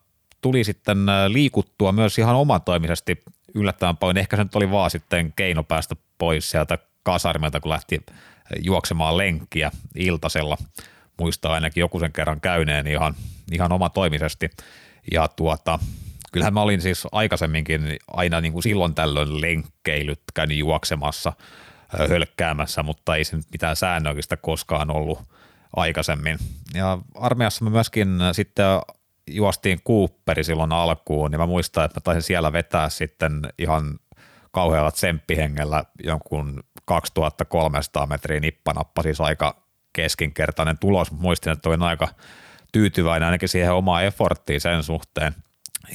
tuli sitten liikuttua myös ihan omatoimisesti yllättävän paljon. Ehkä se nyt oli vaan sitten keino päästä pois sieltä kasarmelta, kun lähti juoksemaan lenkkiä iltasella. Muistaa ainakin joku sen kerran käyneen ihan, ihan omatoimisesti. Ja tuota, kyllähän mä olin siis aikaisemminkin aina niin kuin silloin tällöin lenkkeilyt, käynyt juoksemassa, hölkkäämässä, mutta ei se mitään säännöllistä koskaan ollut aikaisemmin. Ja armeijassa me myöskin sitten juostiin Cooperi silloin alkuun, niin mä muistan, että mä taisin siellä vetää sitten ihan kauhealla tsemppihengellä jonkun 2300 metriä nippanappa, siis aika keskinkertainen tulos. Muistin, että olin aika tyytyväinen ainakin siihen omaan efforttiin sen suhteen.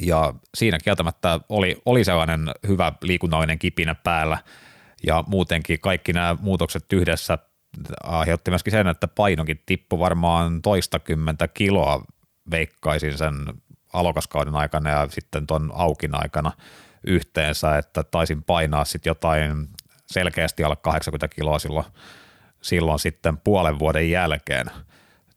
Ja siinä kieltämättä oli, oli sellainen hyvä liikunnallinen kipinä päällä ja muutenkin kaikki nämä muutokset yhdessä aiheutti myöskin sen, että painokin tippui varmaan toistakymmentä kiloa veikkaisin sen alokaskauden aikana ja sitten tuon aukin aikana yhteensä, että taisin painaa sitten jotain selkeästi alle 80 kiloa silloin, silloin sitten puolen vuoden jälkeen.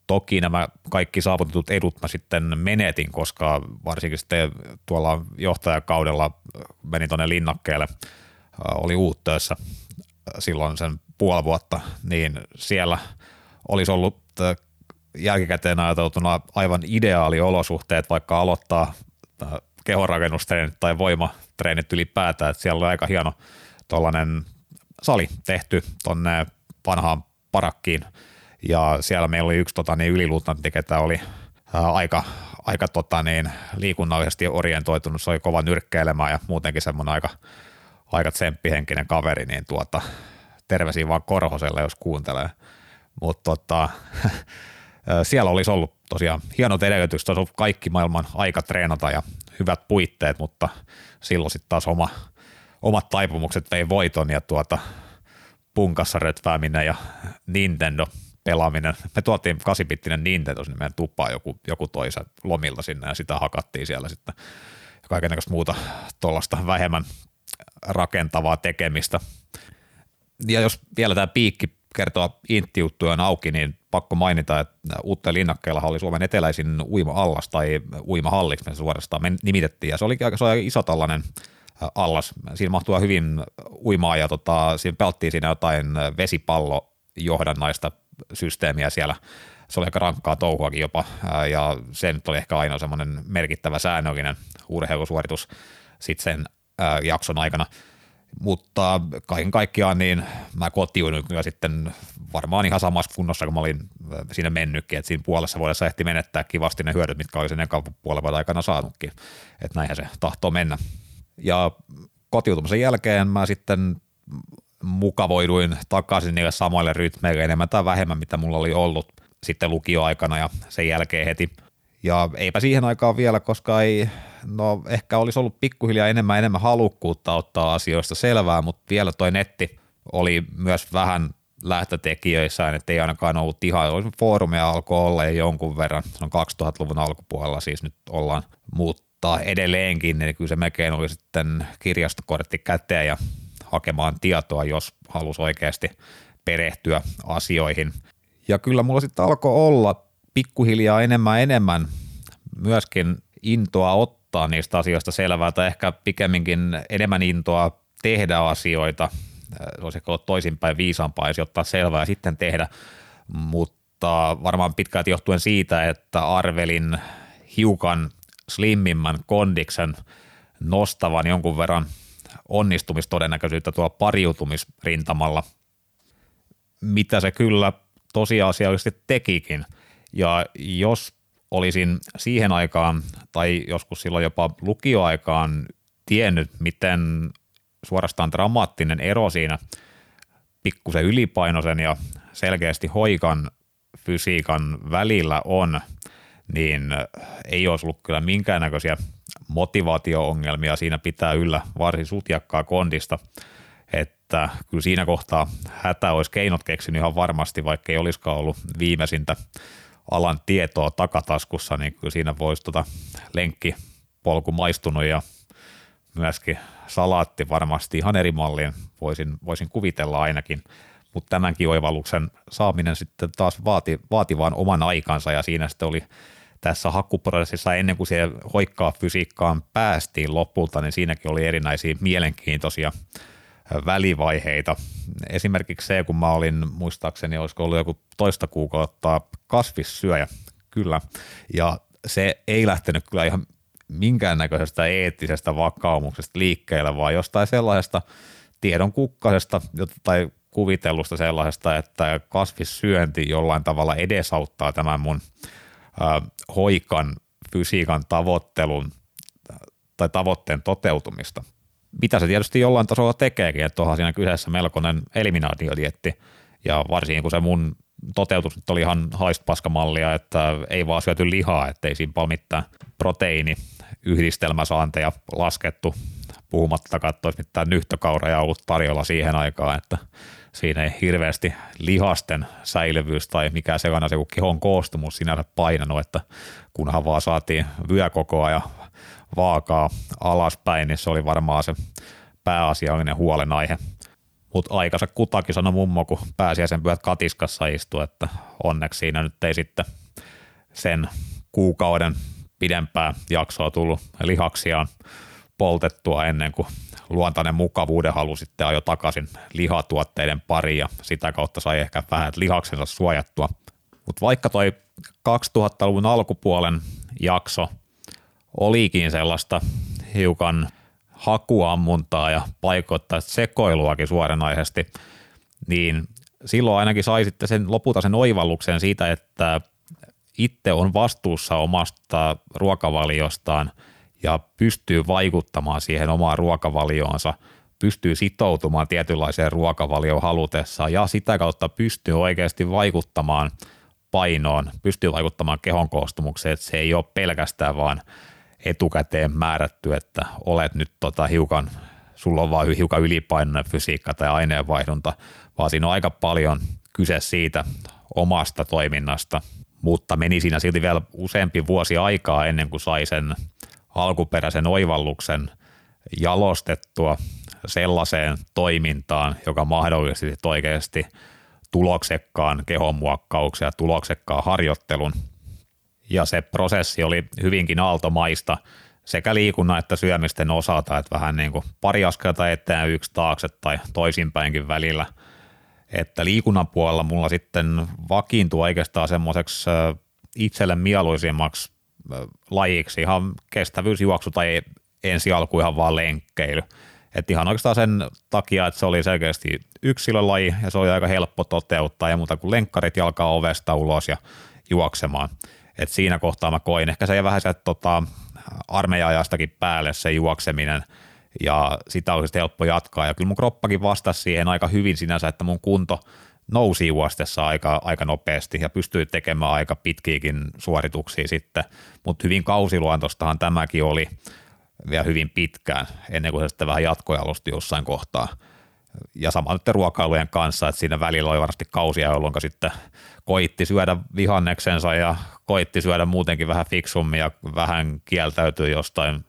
Toki nämä kaikki saavutetut edut mä sitten menetin, koska varsinkin sitten tuolla johtajakaudella menin tuonne linnakkeelle, oli uuttöissä silloin sen puoli vuotta, niin siellä olisi ollut jälkikäteen ajateltuna aivan ideaali olosuhteet vaikka aloittaa kehonrakennustreenit tai voimatreenit ylipäätään, että siellä oli aika hieno tuollainen sali tehty tonne vanhaan parakkiin ja siellä meillä oli yksi tota, niin yliluutnantti, ketä oli ää, aika, aika tota, niin, liikunnallisesti orientoitunut, se oli kova nyrkkeilemään ja muutenkin semmoinen aika, aika tsemppihenkinen kaveri, niin tuota, terveisiä vaan Korhoselle, jos kuuntelee. Mutta tota, Siellä olisi ollut tosiaan hienot edellytykset, olisi ollut kaikki maailman aika treenata ja hyvät puitteet, mutta silloin sitten taas oma, omat taipumukset vei voiton ja tuota, punkassa rötvääminen ja Nintendo pelaaminen. Me tuotiin kasipittinen Nintendo sinne meidän tupaan joku, joku toisa lomilta sinne ja sitä hakattiin siellä sitten ja kaikenlaista muuta tuollaista vähemmän rakentavaa tekemistä. Ja jos vielä tämä piikki kertoo Intti-juttuja on auki, niin pakko mainita, että uutta linnakkeella oli Suomen eteläisin uima-allas tai uima-halliksi me suorastaan me nimitettiin ja se oli aika, se oli iso tällainen allas. Siinä mahtuu hyvin uimaa ja tota, siinä pelttiin siinä jotain vesipallojohdannaista systeemiä siellä. Se oli aika rankkaa touhuakin jopa ja se nyt oli ehkä ainoa semmoinen merkittävä säännöllinen urheilusuoritus sitten sen jakson aikana – mutta kaiken kaikkiaan niin mä kotiuin kyllä sitten varmaan ihan samassa kunnossa, kun mä olin siinä mennytkin, että siinä puolessa vuodessa ehti menettää kivasti ne hyödyt, mitkä oli sen puolen vuoden aikana saanutkin, että näinhän se tahtoo mennä. Ja kotiutumisen jälkeen mä sitten mukavoiduin takaisin niille samoille rytmeille enemmän tai vähemmän, mitä mulla oli ollut sitten lukioaikana ja sen jälkeen heti. Ja eipä siihen aikaan vielä, koska ei, no ehkä olisi ollut pikkuhiljaa enemmän enemmän halukkuutta ottaa asioista selvää, mutta vielä toi netti oli myös vähän lähtötekijöissään, että ei ainakaan ollut ihan, foorumia alkoi olla jo jonkun verran, se on 2000-luvun alkupuolella siis nyt ollaan, mutta edelleenkin, niin kyllä se melkein oli sitten kirjastokortti käteen ja hakemaan tietoa, jos halusi oikeasti perehtyä asioihin. Ja kyllä mulla sitten alkoi olla pikkuhiljaa enemmän enemmän myöskin intoa ottaa niistä asioista selvää tai ehkä pikemminkin enemmän intoa tehdä asioita. Se olisi ehkä ollut toisinpäin viisaampaa, jos ottaa selvää ja sitten tehdä, mutta varmaan pitkälti johtuen siitä, että arvelin hiukan slimmimmän kondiksen nostavan jonkun verran onnistumistodennäköisyyttä tuolla pariutumisrintamalla, mitä se kyllä tosiasiallisesti tekikin – ja jos olisin siihen aikaan tai joskus silloin jopa lukioaikaan tiennyt, miten suorastaan dramaattinen ero siinä pikkusen ylipainoisen ja selkeästi hoikan fysiikan välillä on, niin ei olisi ollut kyllä minkäännäköisiä motivaatio-ongelmia. Siinä pitää yllä varsin sutjakkaa kondista, että kyllä siinä kohtaa hätä olisi keinot keksinyt ihan varmasti, vaikka ei olisikaan ollut viimeisintä alan tietoa takataskussa, niin kyllä siinä voisi tota lenkkipolku maistunut ja myöskin salaatti varmasti ihan eri malliin voisin, voisin kuvitella ainakin, mutta tämänkin oivalluksen saaminen sitten taas vaati, vaati vaan oman aikansa ja siinä sitten oli tässä hakuprosessissa ennen kuin siihen hoikkaa fysiikkaan päästiin lopulta, niin siinäkin oli erinäisiä mielenkiintoisia välivaiheita. Esimerkiksi se, kun mä olin muistaakseni, olisiko ollut joku toista kuukautta kasvissyöjä, kyllä, ja se ei lähtenyt kyllä ihan minkäännäköisestä eettisestä vakaumuksesta liikkeelle, vaan jostain sellaisesta tiedon kukkasesta tai kuvitellusta sellaisesta, että kasvissyönti jollain tavalla edesauttaa tämän mun hoikan fysiikan tavoittelun tai tavoitteen toteutumista. Mitä se tietysti jollain tasolla tekeekin, että onhan siinä kyseessä melkoinen eliminaatiodietti. Ja varsinkin kun se mun toteutus nyt oli ihan haistpaskamallia, että ei vaan syöty lihaa, ettei siinä paljon mitään proteiini yhdistelmäsaanteja laskettu, puhumattakaan, että olisi mitään nyhtökauraa ollut tarjolla siihen aikaan, että siinä ei hirveästi lihasten säilyvyys tai mikä se se kun kehon koostumus sinänsä painanut, että kunhan vaan saatiin vyökokoa ja vaakaa alaspäin, niin se oli varmaan se pääasiallinen huolenaihe. Mutta aikansa kutakin sanoi mummo, kun pääsiäisen pyhät katiskassa istui, että onneksi siinä nyt ei sitten sen kuukauden pidempää jaksoa tullut lihaksiaan poltettua ennen kuin luontainen mukavuuden halu sitten ajo takaisin lihatuotteiden pariin ja sitä kautta sai ehkä vähän lihaksensa suojattua. Mutta vaikka toi 2000-luvun alkupuolen jakso – olikin sellaista hiukan hakuammuntaa ja paikoittaista sekoiluakin suoranaisesti, niin silloin ainakin sai sitten sen lopulta sen oivalluksen siitä, että itse on vastuussa omasta ruokavaliostaan ja pystyy vaikuttamaan siihen omaan ruokavalioonsa, pystyy sitoutumaan tietynlaiseen ruokavalioon halutessaan ja sitä kautta pystyy oikeasti vaikuttamaan painoon, pystyy vaikuttamaan kehon koostumukseen, että se ei ole pelkästään vaan etukäteen määrätty, että olet nyt tota hiukan, sulla on vaan hiukan ylipainoinen fysiikka tai aineenvaihdunta, vaan siinä on aika paljon kyse siitä omasta toiminnasta, mutta meni siinä silti vielä useampi vuosi aikaa ennen kuin sai sen alkuperäisen oivalluksen jalostettua sellaiseen toimintaan, joka mahdollisti oikeasti tuloksekkaan kehonmuokkauksen ja tuloksekkaan harjoittelun. Ja se prosessi oli hyvinkin aaltomaista sekä liikunnan että syömisten osalta, että vähän niin kuin pari askelta eteen yksi taakse tai toisinpäinkin välillä. Että liikunnan puolella mulla sitten vakiintui oikeastaan semmoiseksi itselle mieluisimmaksi lajiksi ihan kestävyysjuoksu tai ensi alku ihan vaan lenkkeily. Et ihan oikeastaan sen takia, että se oli selkeästi yksilölaji ja se oli aika helppo toteuttaa ja muuta kuin lenkkarit jalkaa ovesta ulos ja juoksemaan. Et siinä kohtaa mä koin ehkä se vähän sieltä tota, armeijajastakin päälle se juokseminen ja sitä olisi helppo jatkaa ja kyllä mun kroppakin vastasi siihen aika hyvin sinänsä, että mun kunto nousi juostessa aika, aika nopeasti ja pystyi tekemään aika pitkiäkin suorituksia sitten, mutta hyvin kausiluontostahan tämäkin oli vielä hyvin pitkään, ennen kuin se sitten vähän jatkojalosti jossain kohtaa. Ja sama nyt ruokailujen kanssa, että siinä välillä oli varmasti kausia, jolloin sitten koitti syödä vihanneksensa ja koitti syödä muutenkin vähän fiksummin ja vähän kieltäytyy jostain,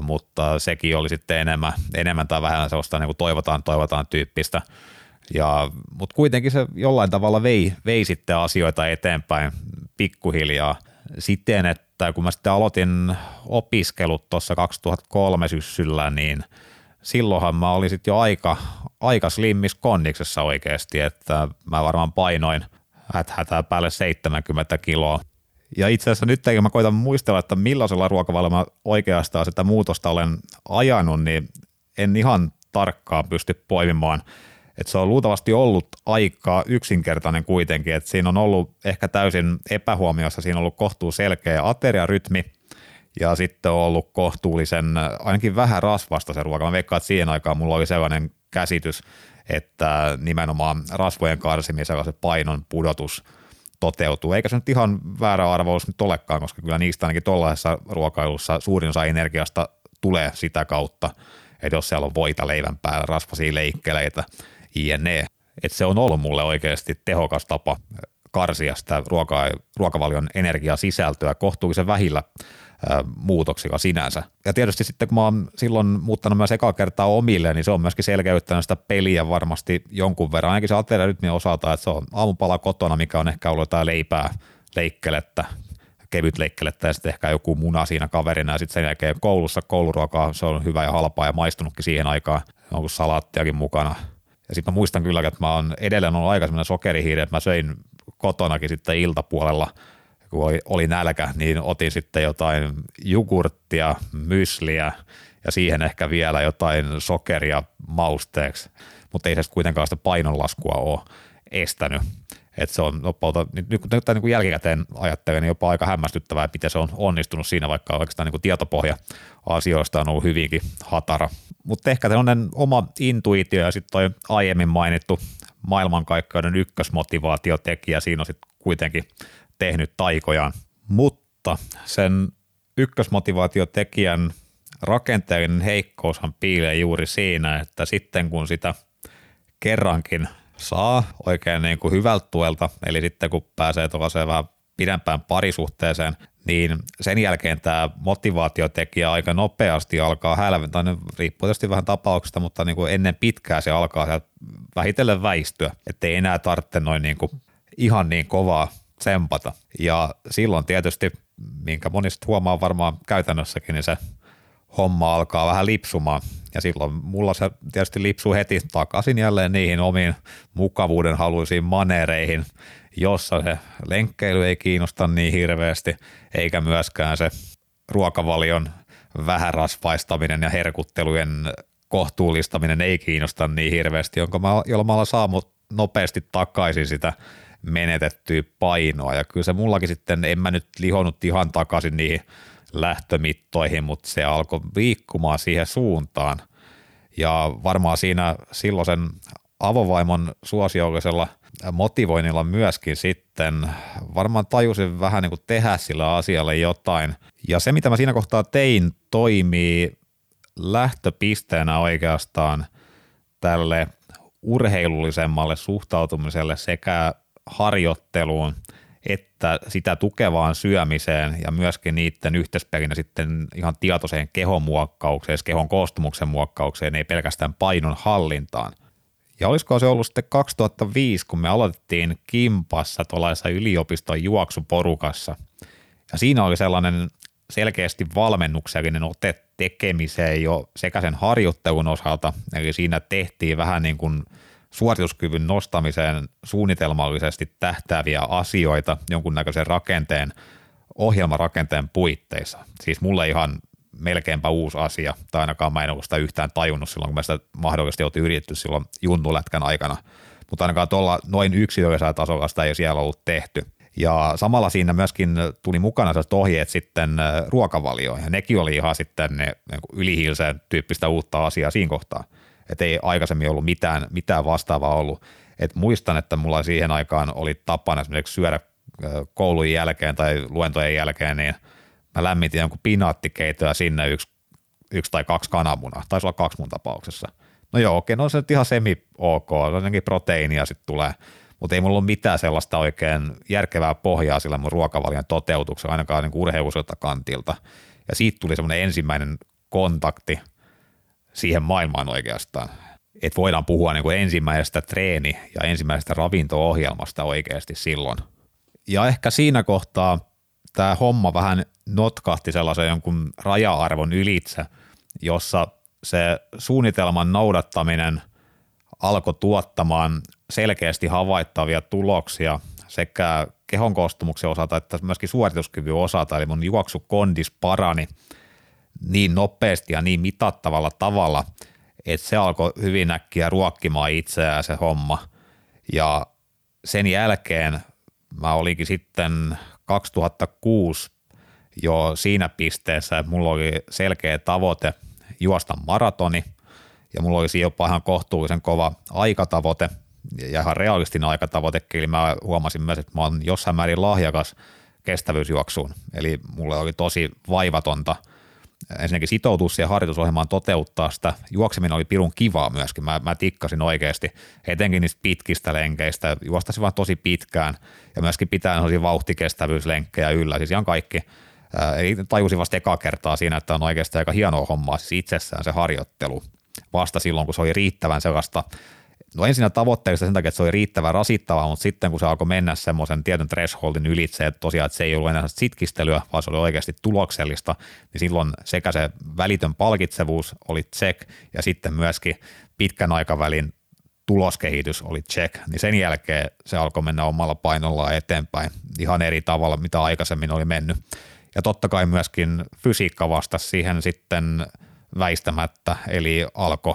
mutta sekin oli sitten enemmän, enemmän tai vähän sellaista niin kuin toivotaan, toivotaan tyyppistä. Ja, mutta kuitenkin se jollain tavalla vei, vei sitten asioita eteenpäin pikkuhiljaa siten, että kun mä sitten aloitin opiskelut tuossa 2003 syssyllä, niin silloinhan mä olin sitten jo aika, aika slimmissä kondiksessa oikeasti, että mä varmaan painoin häthätää päälle 70 kiloa. Ja itse asiassa nyt kun mä koitan muistella, että millaisella ruokavalilla mä oikeastaan sitä muutosta olen ajanut, niin en ihan tarkkaan pysty poimimaan – et se on luultavasti ollut aika yksinkertainen kuitenkin, että siinä on ollut ehkä täysin epähuomiossa, siinä on ollut kohtuu selkeä ateriarytmi ja sitten on ollut kohtuullisen, ainakin vähän rasvasta se ruoka. Mä veikkaan, että siihen aikaan mulla oli sellainen käsitys, että nimenomaan rasvojen karsimisella se painon pudotus toteutuu. Eikä se nyt ihan väärä arvous nyt olekaan, koska kyllä niistä ainakin tuollaisessa ruokailussa suurin osa energiasta tulee sitä kautta, että jos siellä on voita leivän päällä, rasvasia leikkeleitä, jne. Että se on ollut mulle oikeasti tehokas tapa karsia sitä ruoka- ruokavalion energiasisältöä kohtuullisen vähillä muutoksilla sinänsä. Ja tietysti sitten kun mä oon silloin muuttanut myös ekaa kertaa omille, niin se on myöskin selkeyttänyt sitä peliä varmasti jonkun verran, ainakin se ateriarytmin osalta, että se on aamupala kotona, mikä on ehkä ollut jotain leipää, leikkelettä, kevyt leikkelettä ja sitten ehkä joku muna siinä kaverina ja sitten sen jälkeen koulussa kouluruokaa, se on hyvä ja halpaa ja maistunutkin siihen aikaan, onko salaattiakin mukana – ja sitten mä muistan kyllä, että mä oon edelleen ollut aika semmoinen sokerihiiri, että mä söin kotonakin sitten iltapuolella, kun oli, oli nälkä, niin otin sitten jotain jogurttia, mysliä ja siihen ehkä vielä jotain sokeria mausteeksi, mutta ei se kuitenkaan sitä painonlaskua ole estänyt. Että se on lopulta, nyt, nyt, nyt niin kuin jälkikäteen ajattelen, niin jopa aika hämmästyttävää, miten se on onnistunut siinä, vaikka oikeastaan niin tietopohja asioista on ollut hyvinkin hatara. Mutta ehkä sellainen oma intuitio ja sitten toi aiemmin mainittu maailmankaikkeuden ykkösmotivaatiotekijä, siinä on sitten kuitenkin tehnyt taikojaan. Mutta sen ykkösmotivaatiotekijän rakenteellinen heikkoushan piilee juuri siinä, että sitten kun sitä kerrankin saa oikein niin kuin hyvältä tuelta, eli sitten kun pääsee tuollaiseen vähän pidempään parisuhteeseen, niin sen jälkeen tämä motivaatiotekijä aika nopeasti alkaa hälventää, riippuu tietysti vähän tapauksesta, mutta niin kuin ennen pitkää se alkaa vähitellen väistyä, ettei enää tarvitse noin niin kuin ihan niin kovaa tsempata. Ja silloin tietysti, minkä monista huomaa varmaan käytännössäkin, niin se homma alkaa vähän lipsumaan. Ja silloin mulla se tietysti lipsuu heti takaisin jälleen niihin omiin mukavuuden haluisiin manereihin, jossa se lenkkeily ei kiinnosta niin hirveästi, eikä myöskään se ruokavalion vähärasvaistaminen ja herkuttelujen kohtuullistaminen ei kiinnosta niin hirveästi, jonka mä, jolla mä olen saanut nopeasti takaisin sitä menetettyä painoa. Ja kyllä se mullakin sitten, en mä nyt lihonnut ihan takaisin niihin lähtömittoihin, mutta se alkoi liikkumaan siihen suuntaan. Ja varmaan siinä silloisen avovaimon suosiollisella motivoinnilla myöskin sitten varmaan tajusin vähän niin kuin tehdä sillä asialle jotain. Ja se, mitä mä siinä kohtaa tein, toimii lähtöpisteenä oikeastaan tälle urheilullisemmalle suhtautumiselle sekä harjoitteluun että sitä tukevaan syömiseen ja myöskin niiden yhteispelinä sitten ihan tietoiseen kehon muokkaukseen, kehon koostumuksen muokkaukseen, ei pelkästään painon hallintaan. Ja olisiko se ollut sitten 2005, kun me aloitettiin Kimpassa tuollaisessa yliopiston juoksuporukassa. Ja siinä oli sellainen selkeästi valmennuksellinen ote tekemiseen jo sekä sen harjoittelun osalta, eli siinä tehtiin vähän niin kuin suorituskyvyn nostamiseen suunnitelmallisesti tähtääviä asioita jonkunnäköisen rakenteen, ohjelmarakenteen puitteissa. Siis mulle ihan melkeinpä uusi asia, tai ainakaan mä en ollut sitä yhtään tajunnut silloin, kun mä sitä mahdollisesti oltiin yritetty silloin junnulätkän aikana, mutta ainakaan tuolla noin yksilöllisellä tasolla sitä ei siellä ollut tehty. Ja samalla siinä myöskin tuli mukana sellaiset ohjeet sitten ruokavalioon, ja nekin oli ihan sitten ne niin ylihiilisen tyyppistä uutta asiaa siinä kohtaa. Että ei aikaisemmin ollut mitään, mitään vastaavaa ollut. Et muistan, että mulla siihen aikaan oli tapana esimerkiksi syödä koulun jälkeen tai luentojen jälkeen, niin mä lämmitin jonkun pinaattikeitoa sinne yksi, yksi tai kaksi kananmunaa. Taisi olla kaksi mun tapauksessa. No joo, okei, no se on ihan semi-ok, jotenkin proteiinia sitten tulee, mutta ei mulla ollut mitään sellaista oikein järkevää pohjaa sillä mun ruokavalion toteutuksella, ainakaan niin urheiluselta kantilta. Ja siitä tuli semmoinen ensimmäinen kontakti siihen maailmaan oikeastaan. Että voidaan puhua niin kuin ensimmäisestä treeni- ja ensimmäisestä ravinto-ohjelmasta oikeasti silloin. Ja ehkä siinä kohtaa tämä homma vähän notkahti sellaisen jonkun raja-arvon ylitse, jossa se suunnitelman noudattaminen alkoi tuottamaan selkeästi havaittavia tuloksia sekä kehon koostumuksen osalta että myöskin suorituskyvyn osalta, eli mun juoksukondis parani niin nopeasti ja niin mitattavalla tavalla, että se alkoi hyvin äkkiä ruokkimaan itseään se homma. Ja sen jälkeen mä olinkin sitten 2006 jo siinä pisteessä, että mulla oli selkeä tavoite juosta maratoni. Ja mulla olisi jopa ihan kohtuullisen kova aikatavoite ja ihan realistinen aikatavoite, eli mä huomasin myös, että mä oon jossain määrin lahjakas kestävyysjuoksuun, eli mulle oli tosi vaivatonta – ensinnäkin sitoutua siihen harjoitusohjelmaan toteuttaa sitä. Juokseminen oli pirun kivaa myöskin, mä, mä tikkasin oikeasti, etenkin niistä pitkistä lenkeistä, juostasin vaan tosi pitkään ja myöskin pitää sellaisia vauhtikestävyyslenkkejä yllä, siis ihan kaikki. Eli tajusin vasta ekaa kertaa siinä, että on oikeasti aika hienoa hommaa siis itsessään se harjoittelu vasta silloin, kun se oli riittävän sellaista No ensinnä tavoitteista sen takia, että se oli riittävän rasittavaa, mutta sitten kun se alkoi mennä semmoisen tietyn thresholdin ylitse, että tosiaan että se ei ollut enää sitkistelyä, vaan se oli oikeasti tuloksellista, niin silloin sekä se välitön palkitsevuus oli check ja sitten myöskin pitkän aikavälin tuloskehitys oli check, niin sen jälkeen se alkoi mennä omalla painollaan eteenpäin ihan eri tavalla, mitä aikaisemmin oli mennyt. Ja totta kai myöskin fysiikka vastasi siihen sitten väistämättä, eli alkoi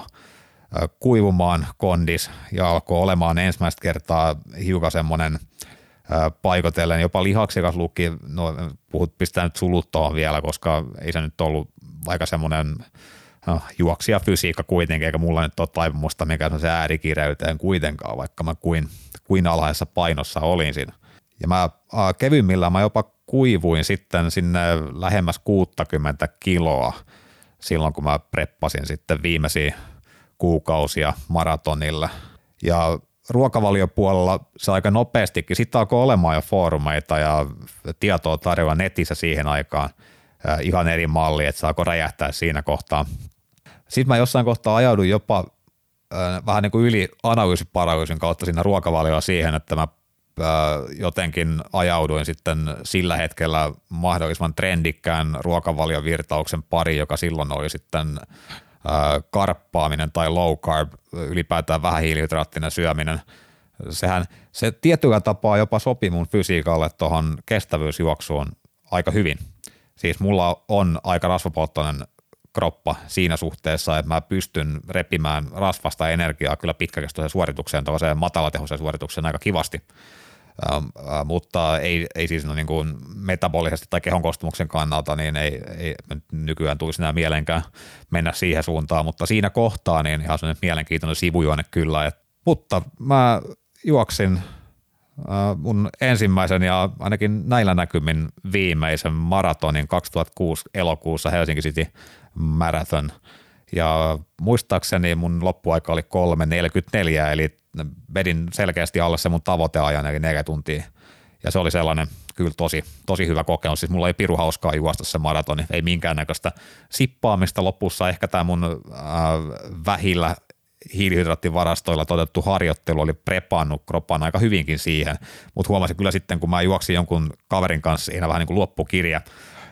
kuivumaan kondis ja alkoi olemaan ensimmäistä kertaa hiukan semmoinen paikotellen jopa lihaksikas lukki, no puhut, pistää nyt sulut vielä, koska ei se nyt ollut aika semmoinen no, juoksija fysiikka kuitenkin, eikä mulla nyt ole taipumusta mikä se äärikireyteen kuitenkaan, vaikka mä kuin, kuin alhaisessa painossa olin siinä. Ja mä kevymmillä mä jopa kuivuin sitten sinne lähemmäs 60 kiloa silloin, kun mä preppasin sitten viimeisiä kuukausia maratonilla. Ja ruokavaliopuolella se aika nopeastikin, sitten alkoi olemaan jo foorumeita ja tietoa tarjolla netissä siihen aikaan ihan eri malli, että saako räjähtää siinä kohtaa. Sitten mä jossain kohtaa ajauduin jopa vähän niin kuin yli analyysiparalyysin kautta siinä ruokavaliolla siihen, että mä jotenkin ajauduin sitten sillä hetkellä mahdollisimman trendikkään ruokavaliovirtauksen pari, joka silloin oli sitten karppaaminen tai low carb, ylipäätään vähähiilihydraattinen syöminen, sehän se tietyllä tapaa jopa sopii mun fysiikalle tuohon kestävyysjuoksuun aika hyvin. Siis mulla on aika rasvapolttoinen kroppa siinä suhteessa, että mä pystyn repimään rasvasta energiaa kyllä pitkäkestoiseen suoritukseen, tuollaiseen matalatehoiseen suoritukseen aika kivasti – äh, mutta ei, ei siis no niin kuin metabolisesti tai kehon koostumuksen kannalta, niin ei, ei nykyään tulisi enää mielenkään mennä siihen suuntaan, mutta siinä kohtaa niin ihan sellainen mielenkiintoinen sivujuone kyllä. Et, mutta mä juoksin mun ensimmäisen ja ainakin näillä näkymin viimeisen maratonin 2006 elokuussa Helsinki City Marathon. Ja muistaakseni mun loppuaika oli 3.44, eli vedin selkeästi alle se mun tavoiteajan, eli neljä tuntia. Ja se oli sellainen kyllä tosi, tosi hyvä kokemus. Siis mulla ei piru hauskaa juosta se maratoni, ei minkäännäköistä sippaamista lopussa. Ehkä tämä mun äh, vähillä hiilihydraattivarastoilla toteutettu harjoittelu oli prepannut kropan aika hyvinkin siihen, mutta huomasin kyllä sitten, kun mä juoksin jonkun kaverin kanssa siinä vähän niin kuin loppukirja,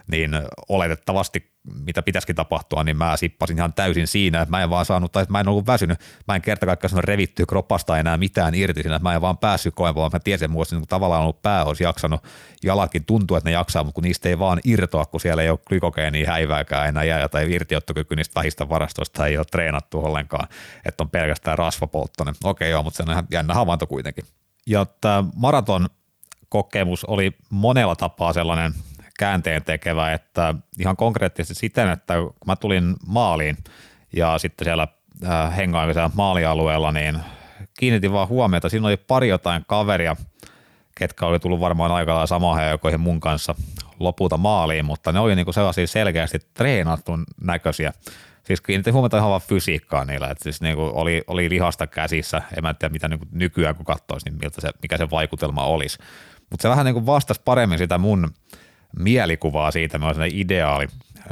niin oletettavasti mitä pitäisikin tapahtua, niin mä sippasin ihan täysin siinä, että mä en vaan saanut, tai mä en ollut väsynyt, mä en kerta kaikkiaan revitty kropasta enää mitään irti siinä, että mä en vaan päässyt koen, vaan mä tiesin, että niin tavallaan ollut pää olisi jaksanut, jalatkin tuntuu, että ne jaksaa, mutta kun niistä ei vaan irtoa, kun siellä ei ole glykogeenia häivääkään enää jää tai irtiottokyky niistä vähistä varastoista ei ole treenattu ollenkaan, että on pelkästään rasvapolttoinen. Okei joo, mutta se on ihan jännä havainto kuitenkin. Ja tämä maraton kokemus oli monella tapaa sellainen käänteen tekevä, että ihan konkreettisesti siten, että kun mä tulin maaliin ja sitten siellä äh, maalialueella, niin kiinnitin vaan huomiota, siinä oli pari jotain kaveria, ketkä oli tullut varmaan aika lailla samaan aikoihin mun kanssa lopulta maaliin, mutta ne oli niinku sellaisia selkeästi treenatun näköisiä. Siis kiinnitin huomiota ihan vaan fysiikkaa niillä, että siis niinku oli, oli lihasta käsissä, en mä tiedä mitä niinku nykyään kun katsoisi, niin miltä se, mikä se vaikutelma olisi. Mutta se vähän niinku vastasi paremmin sitä mun mielikuvaa siitä, millainen ideaali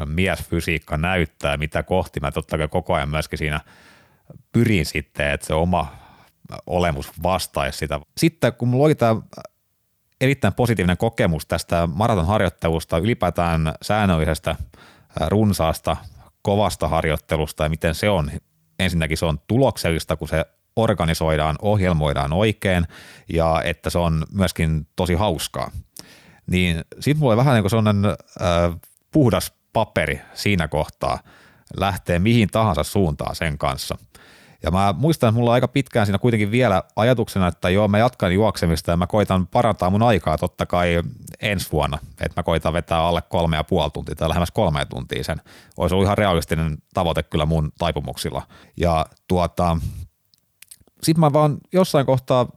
miesfysiikka näyttää, mitä kohti. Mä totta kai koko ajan myöskin siinä pyrin sitten, että se oma olemus vastaisi sitä. Sitten kun mulla oli tämä erittäin positiivinen kokemus tästä maratonharjoittelusta, ylipäätään säännöllisestä runsaasta, kovasta harjoittelusta ja miten se on, ensinnäkin se on tuloksellista, kun se organisoidaan, ohjelmoidaan oikein ja että se on myöskin tosi hauskaa – niin sitten oli vähän niin kuin sellainen äh, puhdas paperi siinä kohtaa lähtee mihin tahansa suuntaan sen kanssa. Ja mä muistan, että mulla on aika pitkään siinä kuitenkin vielä ajatuksena, että joo, mä jatkan juoksemista ja mä koitan parantaa mun aikaa totta kai ensi vuonna, että mä koitan vetää alle kolme ja puoli tuntia tai lähemmäs kolme tuntia sen. Olisi ollut ihan realistinen tavoite kyllä mun taipumuksilla. Ja tuota, sitten mä vaan jossain kohtaa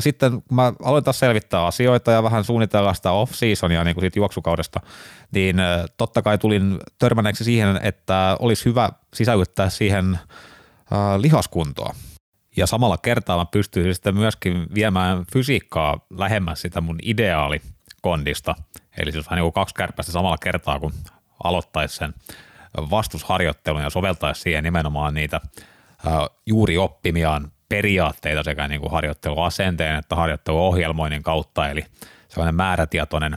sitten kun mä aloin taas selvittää asioita ja vähän suunnitella sitä off-seasonia niin kuin siitä juoksukaudesta, niin totta kai tulin törmänneeksi siihen, että olisi hyvä sisällyttää siihen lihaskuntoa. Ja samalla kertaa mä pystyisin sitten myöskin viemään fysiikkaa lähemmäs sitä mun ideaalikondista. Eli siis vähän niin kuin kaksi kärpästä samalla kertaa, kun aloittaisi sen vastusharjoittelun ja soveltaisi siihen nimenomaan niitä juuri oppimiaan periaatteita sekä niin kuin harjoitteluasenteen että harjoitteluohjelmoinnin kautta, eli sellainen määrätietoinen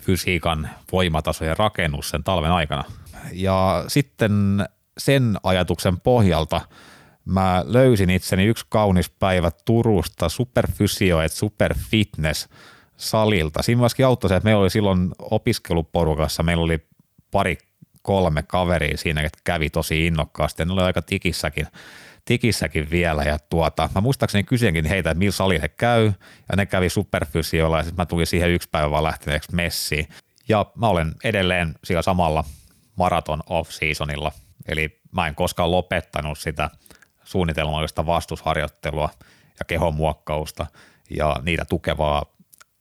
fysiikan voimatasojen rakennus sen talven aikana. Ja sitten sen ajatuksen pohjalta mä löysin itseni yksi kaunis päivä Turusta Superfysio et Superfitness salilta. Siinä myöskin auttoi se, että meillä oli silloin opiskeluporukassa, meillä oli pari kolme kaveria siinä, että kävi tosi innokkaasti ja ne oli aika tikissäkin tikissäkin vielä ja tuota, mä muistaakseni kysyinkin heitä, että millä salin he käy. Ja ne kävi superfysiolla ja sitten mä tulin siihen yksi päivä vaan lähteneeksi messiin. Ja mä olen edelleen siellä samalla maraton off-seasonilla, eli mä en koskaan lopettanut sitä suunnitelmallista vastusharjoittelua ja kehon muokkausta ja niitä tukevaa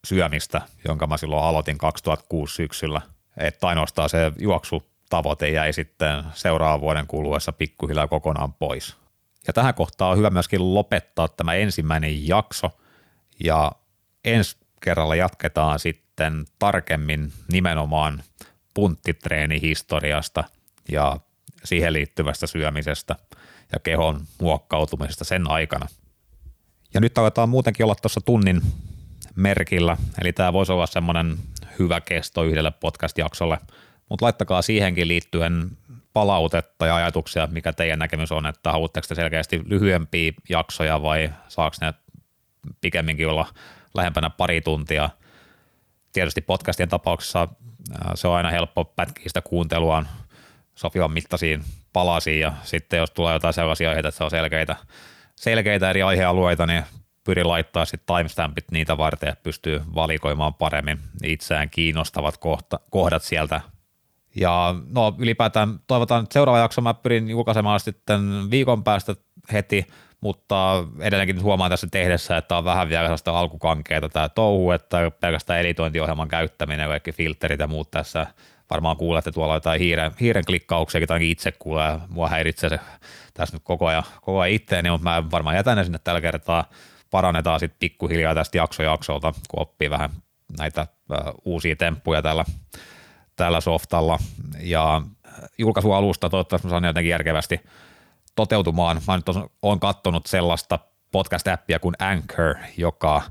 syömistä, jonka mä silloin aloitin 2006 syksyllä, että ainoastaan se juoksutavoite jäi sitten seuraavan vuoden kuluessa pikkuhiljaa kokonaan pois. Ja tähän kohtaan on hyvä myöskin lopettaa tämä ensimmäinen jakso. Ja ensi kerralla jatketaan sitten tarkemmin nimenomaan punttitreenihistoriasta ja siihen liittyvästä syömisestä ja kehon muokkautumisesta sen aikana. Ja nyt aletaan muutenkin olla tuossa tunnin merkillä, eli tämä voisi olla semmoinen hyvä kesto yhdelle podcast-jaksolle, mutta laittakaa siihenkin liittyen palautetta ja ajatuksia, mikä teidän näkemys on, että haluatteko te selkeästi lyhyempiä jaksoja vai saako ne pikemminkin olla lähempänä pari tuntia. Tietysti podcastien tapauksessa se on aina helppo pätkiä sitä kuunteluaan sopivan mittaisiin palasiin ja sitten jos tulee jotain sellaisia aiheita, että se on selkeitä, selkeitä eri aihealueita, niin pyrin laittaa sitten timestampit niitä varten, että pystyy valikoimaan paremmin itseään kiinnostavat kohta, kohdat sieltä ja no ylipäätään toivotaan, että seuraava jakso mä pyrin julkaisemaan sitten viikon päästä heti, mutta edelleenkin huomaan tässä tehdessä, että on vähän vielä sellaista alkukankeita tämä touhu, että pelkästään editointiohjelman käyttäminen, kaikki filterit ja muut tässä. Varmaan kuulette tuolla jotain hiiren, hiiren klikkauksia, tai itse kuulee, mua häiritsee se tässä nyt koko ajan, koko ajan itteeni, mutta mä varmaan jätän ne sinne tällä kertaa, parannetaan sitten pikkuhiljaa tästä jaksojaksolta, kun oppii vähän näitä uusia temppuja tällä, tällä softalla, ja julkaisualusta toivottavasti mä saan jotenkin järkevästi toteutumaan. Mä nyt olen katsonut sellaista podcast-appia kuin Anchor, joka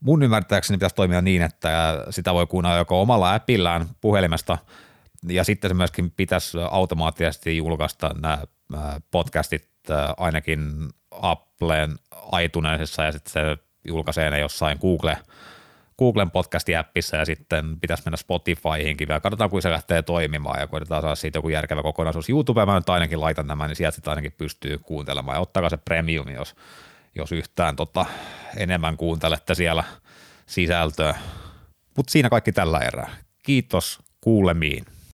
mun ymmärtääkseni pitäisi toimia niin, että sitä voi kuunnella joko omalla appillään puhelimesta, ja sitten se myöskin pitäisi automaattisesti julkaista nämä podcastit ainakin Applen iTunesissa, ja sitten se julkaisee ne jossain Google, Googlen podcast-appissa ja sitten pitäisi mennä Spotifyhinkin vielä. Katsotaan, kun se lähtee toimimaan ja koitetaan saada siitä joku järkevä kokonaisuus. YouTube mä nyt ainakin laitan nämä, niin sieltä sitten ainakin pystyy kuuntelemaan. Ja ottakaa se premium, jos, jos yhtään tota, enemmän kuuntelette siellä sisältöä. Mutta siinä kaikki tällä erää. Kiitos kuulemiin.